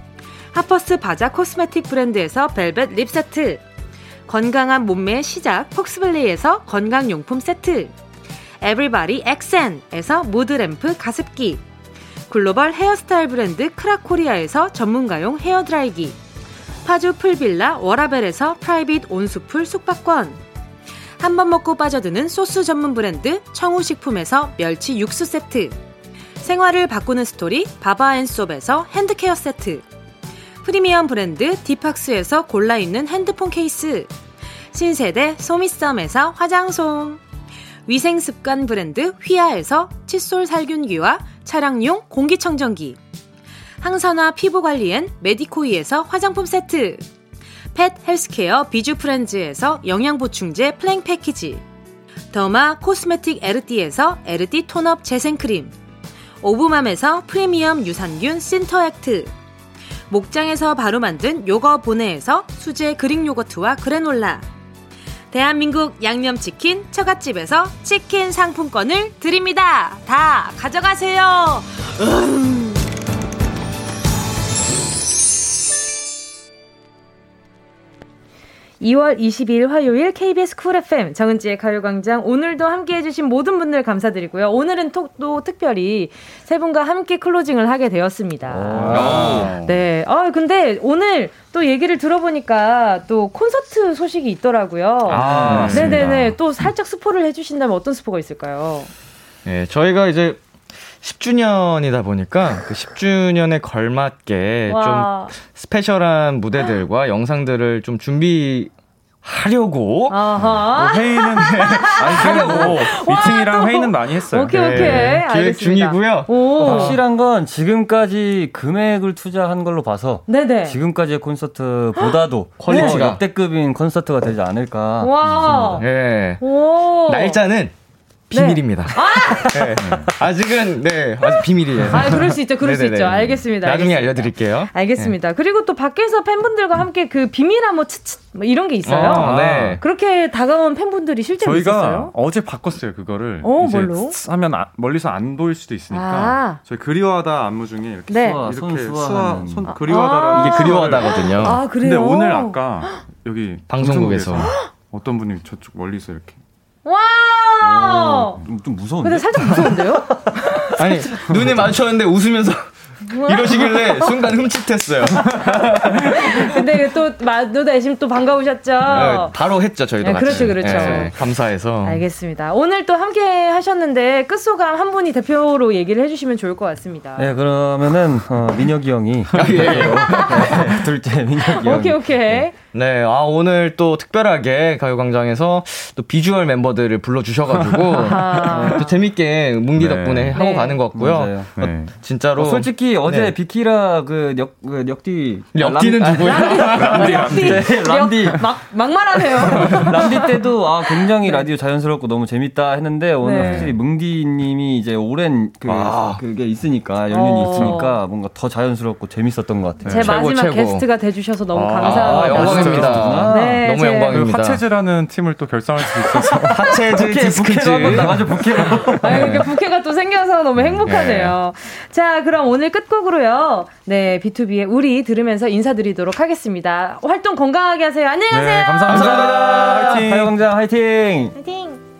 하퍼스 바자 cosmetic 브랜드에서 벨벳 lip 세트. 건강한 몸매의 시작 폭스밸리에서 건강용품 세트. 에브리바디 엑센에서 mood램프 가습기. 글로벌 헤어스타일 브랜드 크라코리아에서 전문가용 헤어드라이기. 파주 풀빌라 워라벨에서 private 온수풀 숙박권. 한 번 먹고 빠져드는 소스 전문 브랜드 청우식품에서 멸치 육수 세트. 생활을 바꾸는 스토리 바바앤솝에서 hand care 세트. 프리미엄 브랜드 디팍스에서 골라있는 핸드폰 케이스. 신세대 소미썸에서 화장솜. 위생습관 브랜드 휘하에서 칫솔 살균기와 차량용 공기청정기. 항산화 피부관리엔 메디코이에서 화장품 세트. pet healthcare 비주프렌즈에서 영양보충제 플랭 패키지. derma cosmetic 에르띠에서 에르띠 tone-up 재생크림. 오브맘에서 프리미엄 유산균 신터액트. 목장에서 바로 만든 요거 보내에서 수제 Greek 요거트와 그래놀라. 대한민국 양념치킨 처갓집에서 치킨 상품권을 드립니다. 다 가져가세요. 음. 2월 22일 화요일 KBS 쿨 FM 정은지의 가요광장 오늘도 함께 해주신 모든 분들 감사드리고요. 오늘은 또, 또 특별히 세 분과 함께 closing을 하게 되었습니다. 네. 아 근데 오늘 또 얘기를 들어보니까 또 콘서트 소식이 있더라고요. 아, 네네네. 또 살짝 스포를 해주신다면 어떤 스포가 있을까요? 네, 저희가 이제 10주년이다 보니까 그 10주년에 걸맞게 와. 좀 special한 무대들과 영상들을 좀 준비 하려고 뭐 회의는 뭐 미팅이랑 회의는 많이 했어요. 오케이 오케이 네, 계획 중이고요. 오. 확실한 건 지금까지 금액을 투자한 걸로 봐서 네네. 지금까지의 콘서트보다도 quality가 역대급인 콘서트가 되지 않을까. 와. 네. 날짜는 비밀입니다. 네. 아! 네. 아직은 네 아직 비밀이에요. 아 그럴 수 있죠, 그럴 네네네. 수 있죠. 알겠습니다. 나중에 알겠습니다. 알려드릴게요. 알겠습니다. 네. 그리고 또 밖에서 팬분들과 함께 그 비밀한 뭐 츠츠 뭐 이런 게 있어요. 어, 네. 그렇게 다가온 팬분들이 실제로 저희가 있었어요? 어제 바꿨어요 그거를. 어, 이제 뭘로? 하면 아, 멀리서 안 보일 수도 있으니까 아. 저희 그리워하다 안무 중에 이렇게 네. 수화, 이렇게 수화, 손 아. 그리워하다라는 아. 이게 그리워하다거든요. 아 그래요? 근데 오늘 아까 여기 방송국에서 어떤 분이 저쪽 멀리서 이렇게 와! 오, 좀, 좀 무서운데? 근데 살짝 무서운데요? 아니, 눈에 마주쳤는데 웃으면서 이러시길래 순간 흠칫했어요. 근데 또 마도 대신 또 반가우셨죠? 네, 바로 했죠 저희도. 네, 그렇죠, 그렇죠. 네, 감사해서. 알겠습니다. 오늘 또 함께 하셨는데 끝 소감 한 분이 대표로 얘기를 해주시면 좋을 것 같습니다. 네, 그러면은 어, 민혁이 형이 아, 예. 네, 둘째 민혁이 형. 오케이, 오케이. 네. 네, 아 오늘 또 특별하게 가요광장에서 또 비주얼 멤버들을 불러주셔가지고 네, 또 재밌게 뭉디 네. 덕분에 하고 네. 가는 것 같고요. 어, 네. 진짜로 어, 솔직히 어제 네. 비키라 그 역, 그 역디 역디는 누구야? 람디 람디 네, 람디 막 막말하네요. 람디 때도 아 굉장히 라디오 자연스럽고 너무 재밌다 했는데 오늘 확실히 뭉디 님이 이제 오랜 그 아. 그게 있으니까 연륜이 어. 있으니까 뭔가 더 자연스럽고 재밌었던 것 같아요. 제 최고, 마지막 최고. 게스트가 돼주셔서 너무 아. 감사합니다. 아, 영광입니다. 네, 너무 영광입니다. 그 하체즈라는 팀을 또 결성할 수 있어서 하체즈 디스크즈 나가죠 부캐로. 아 이렇게 부캐가 또 생겨서 너무 행복하네요. 네. 자 그럼 오늘 끝곡으로요. 네 B2B의 우리 들으면서 인사드리도록 하겠습니다. 활동 건강하게 하세요. 안녕하세요. 네, 감사합니다. 감사합니다. 화이팅. 가요광장 화이팅. 화이팅.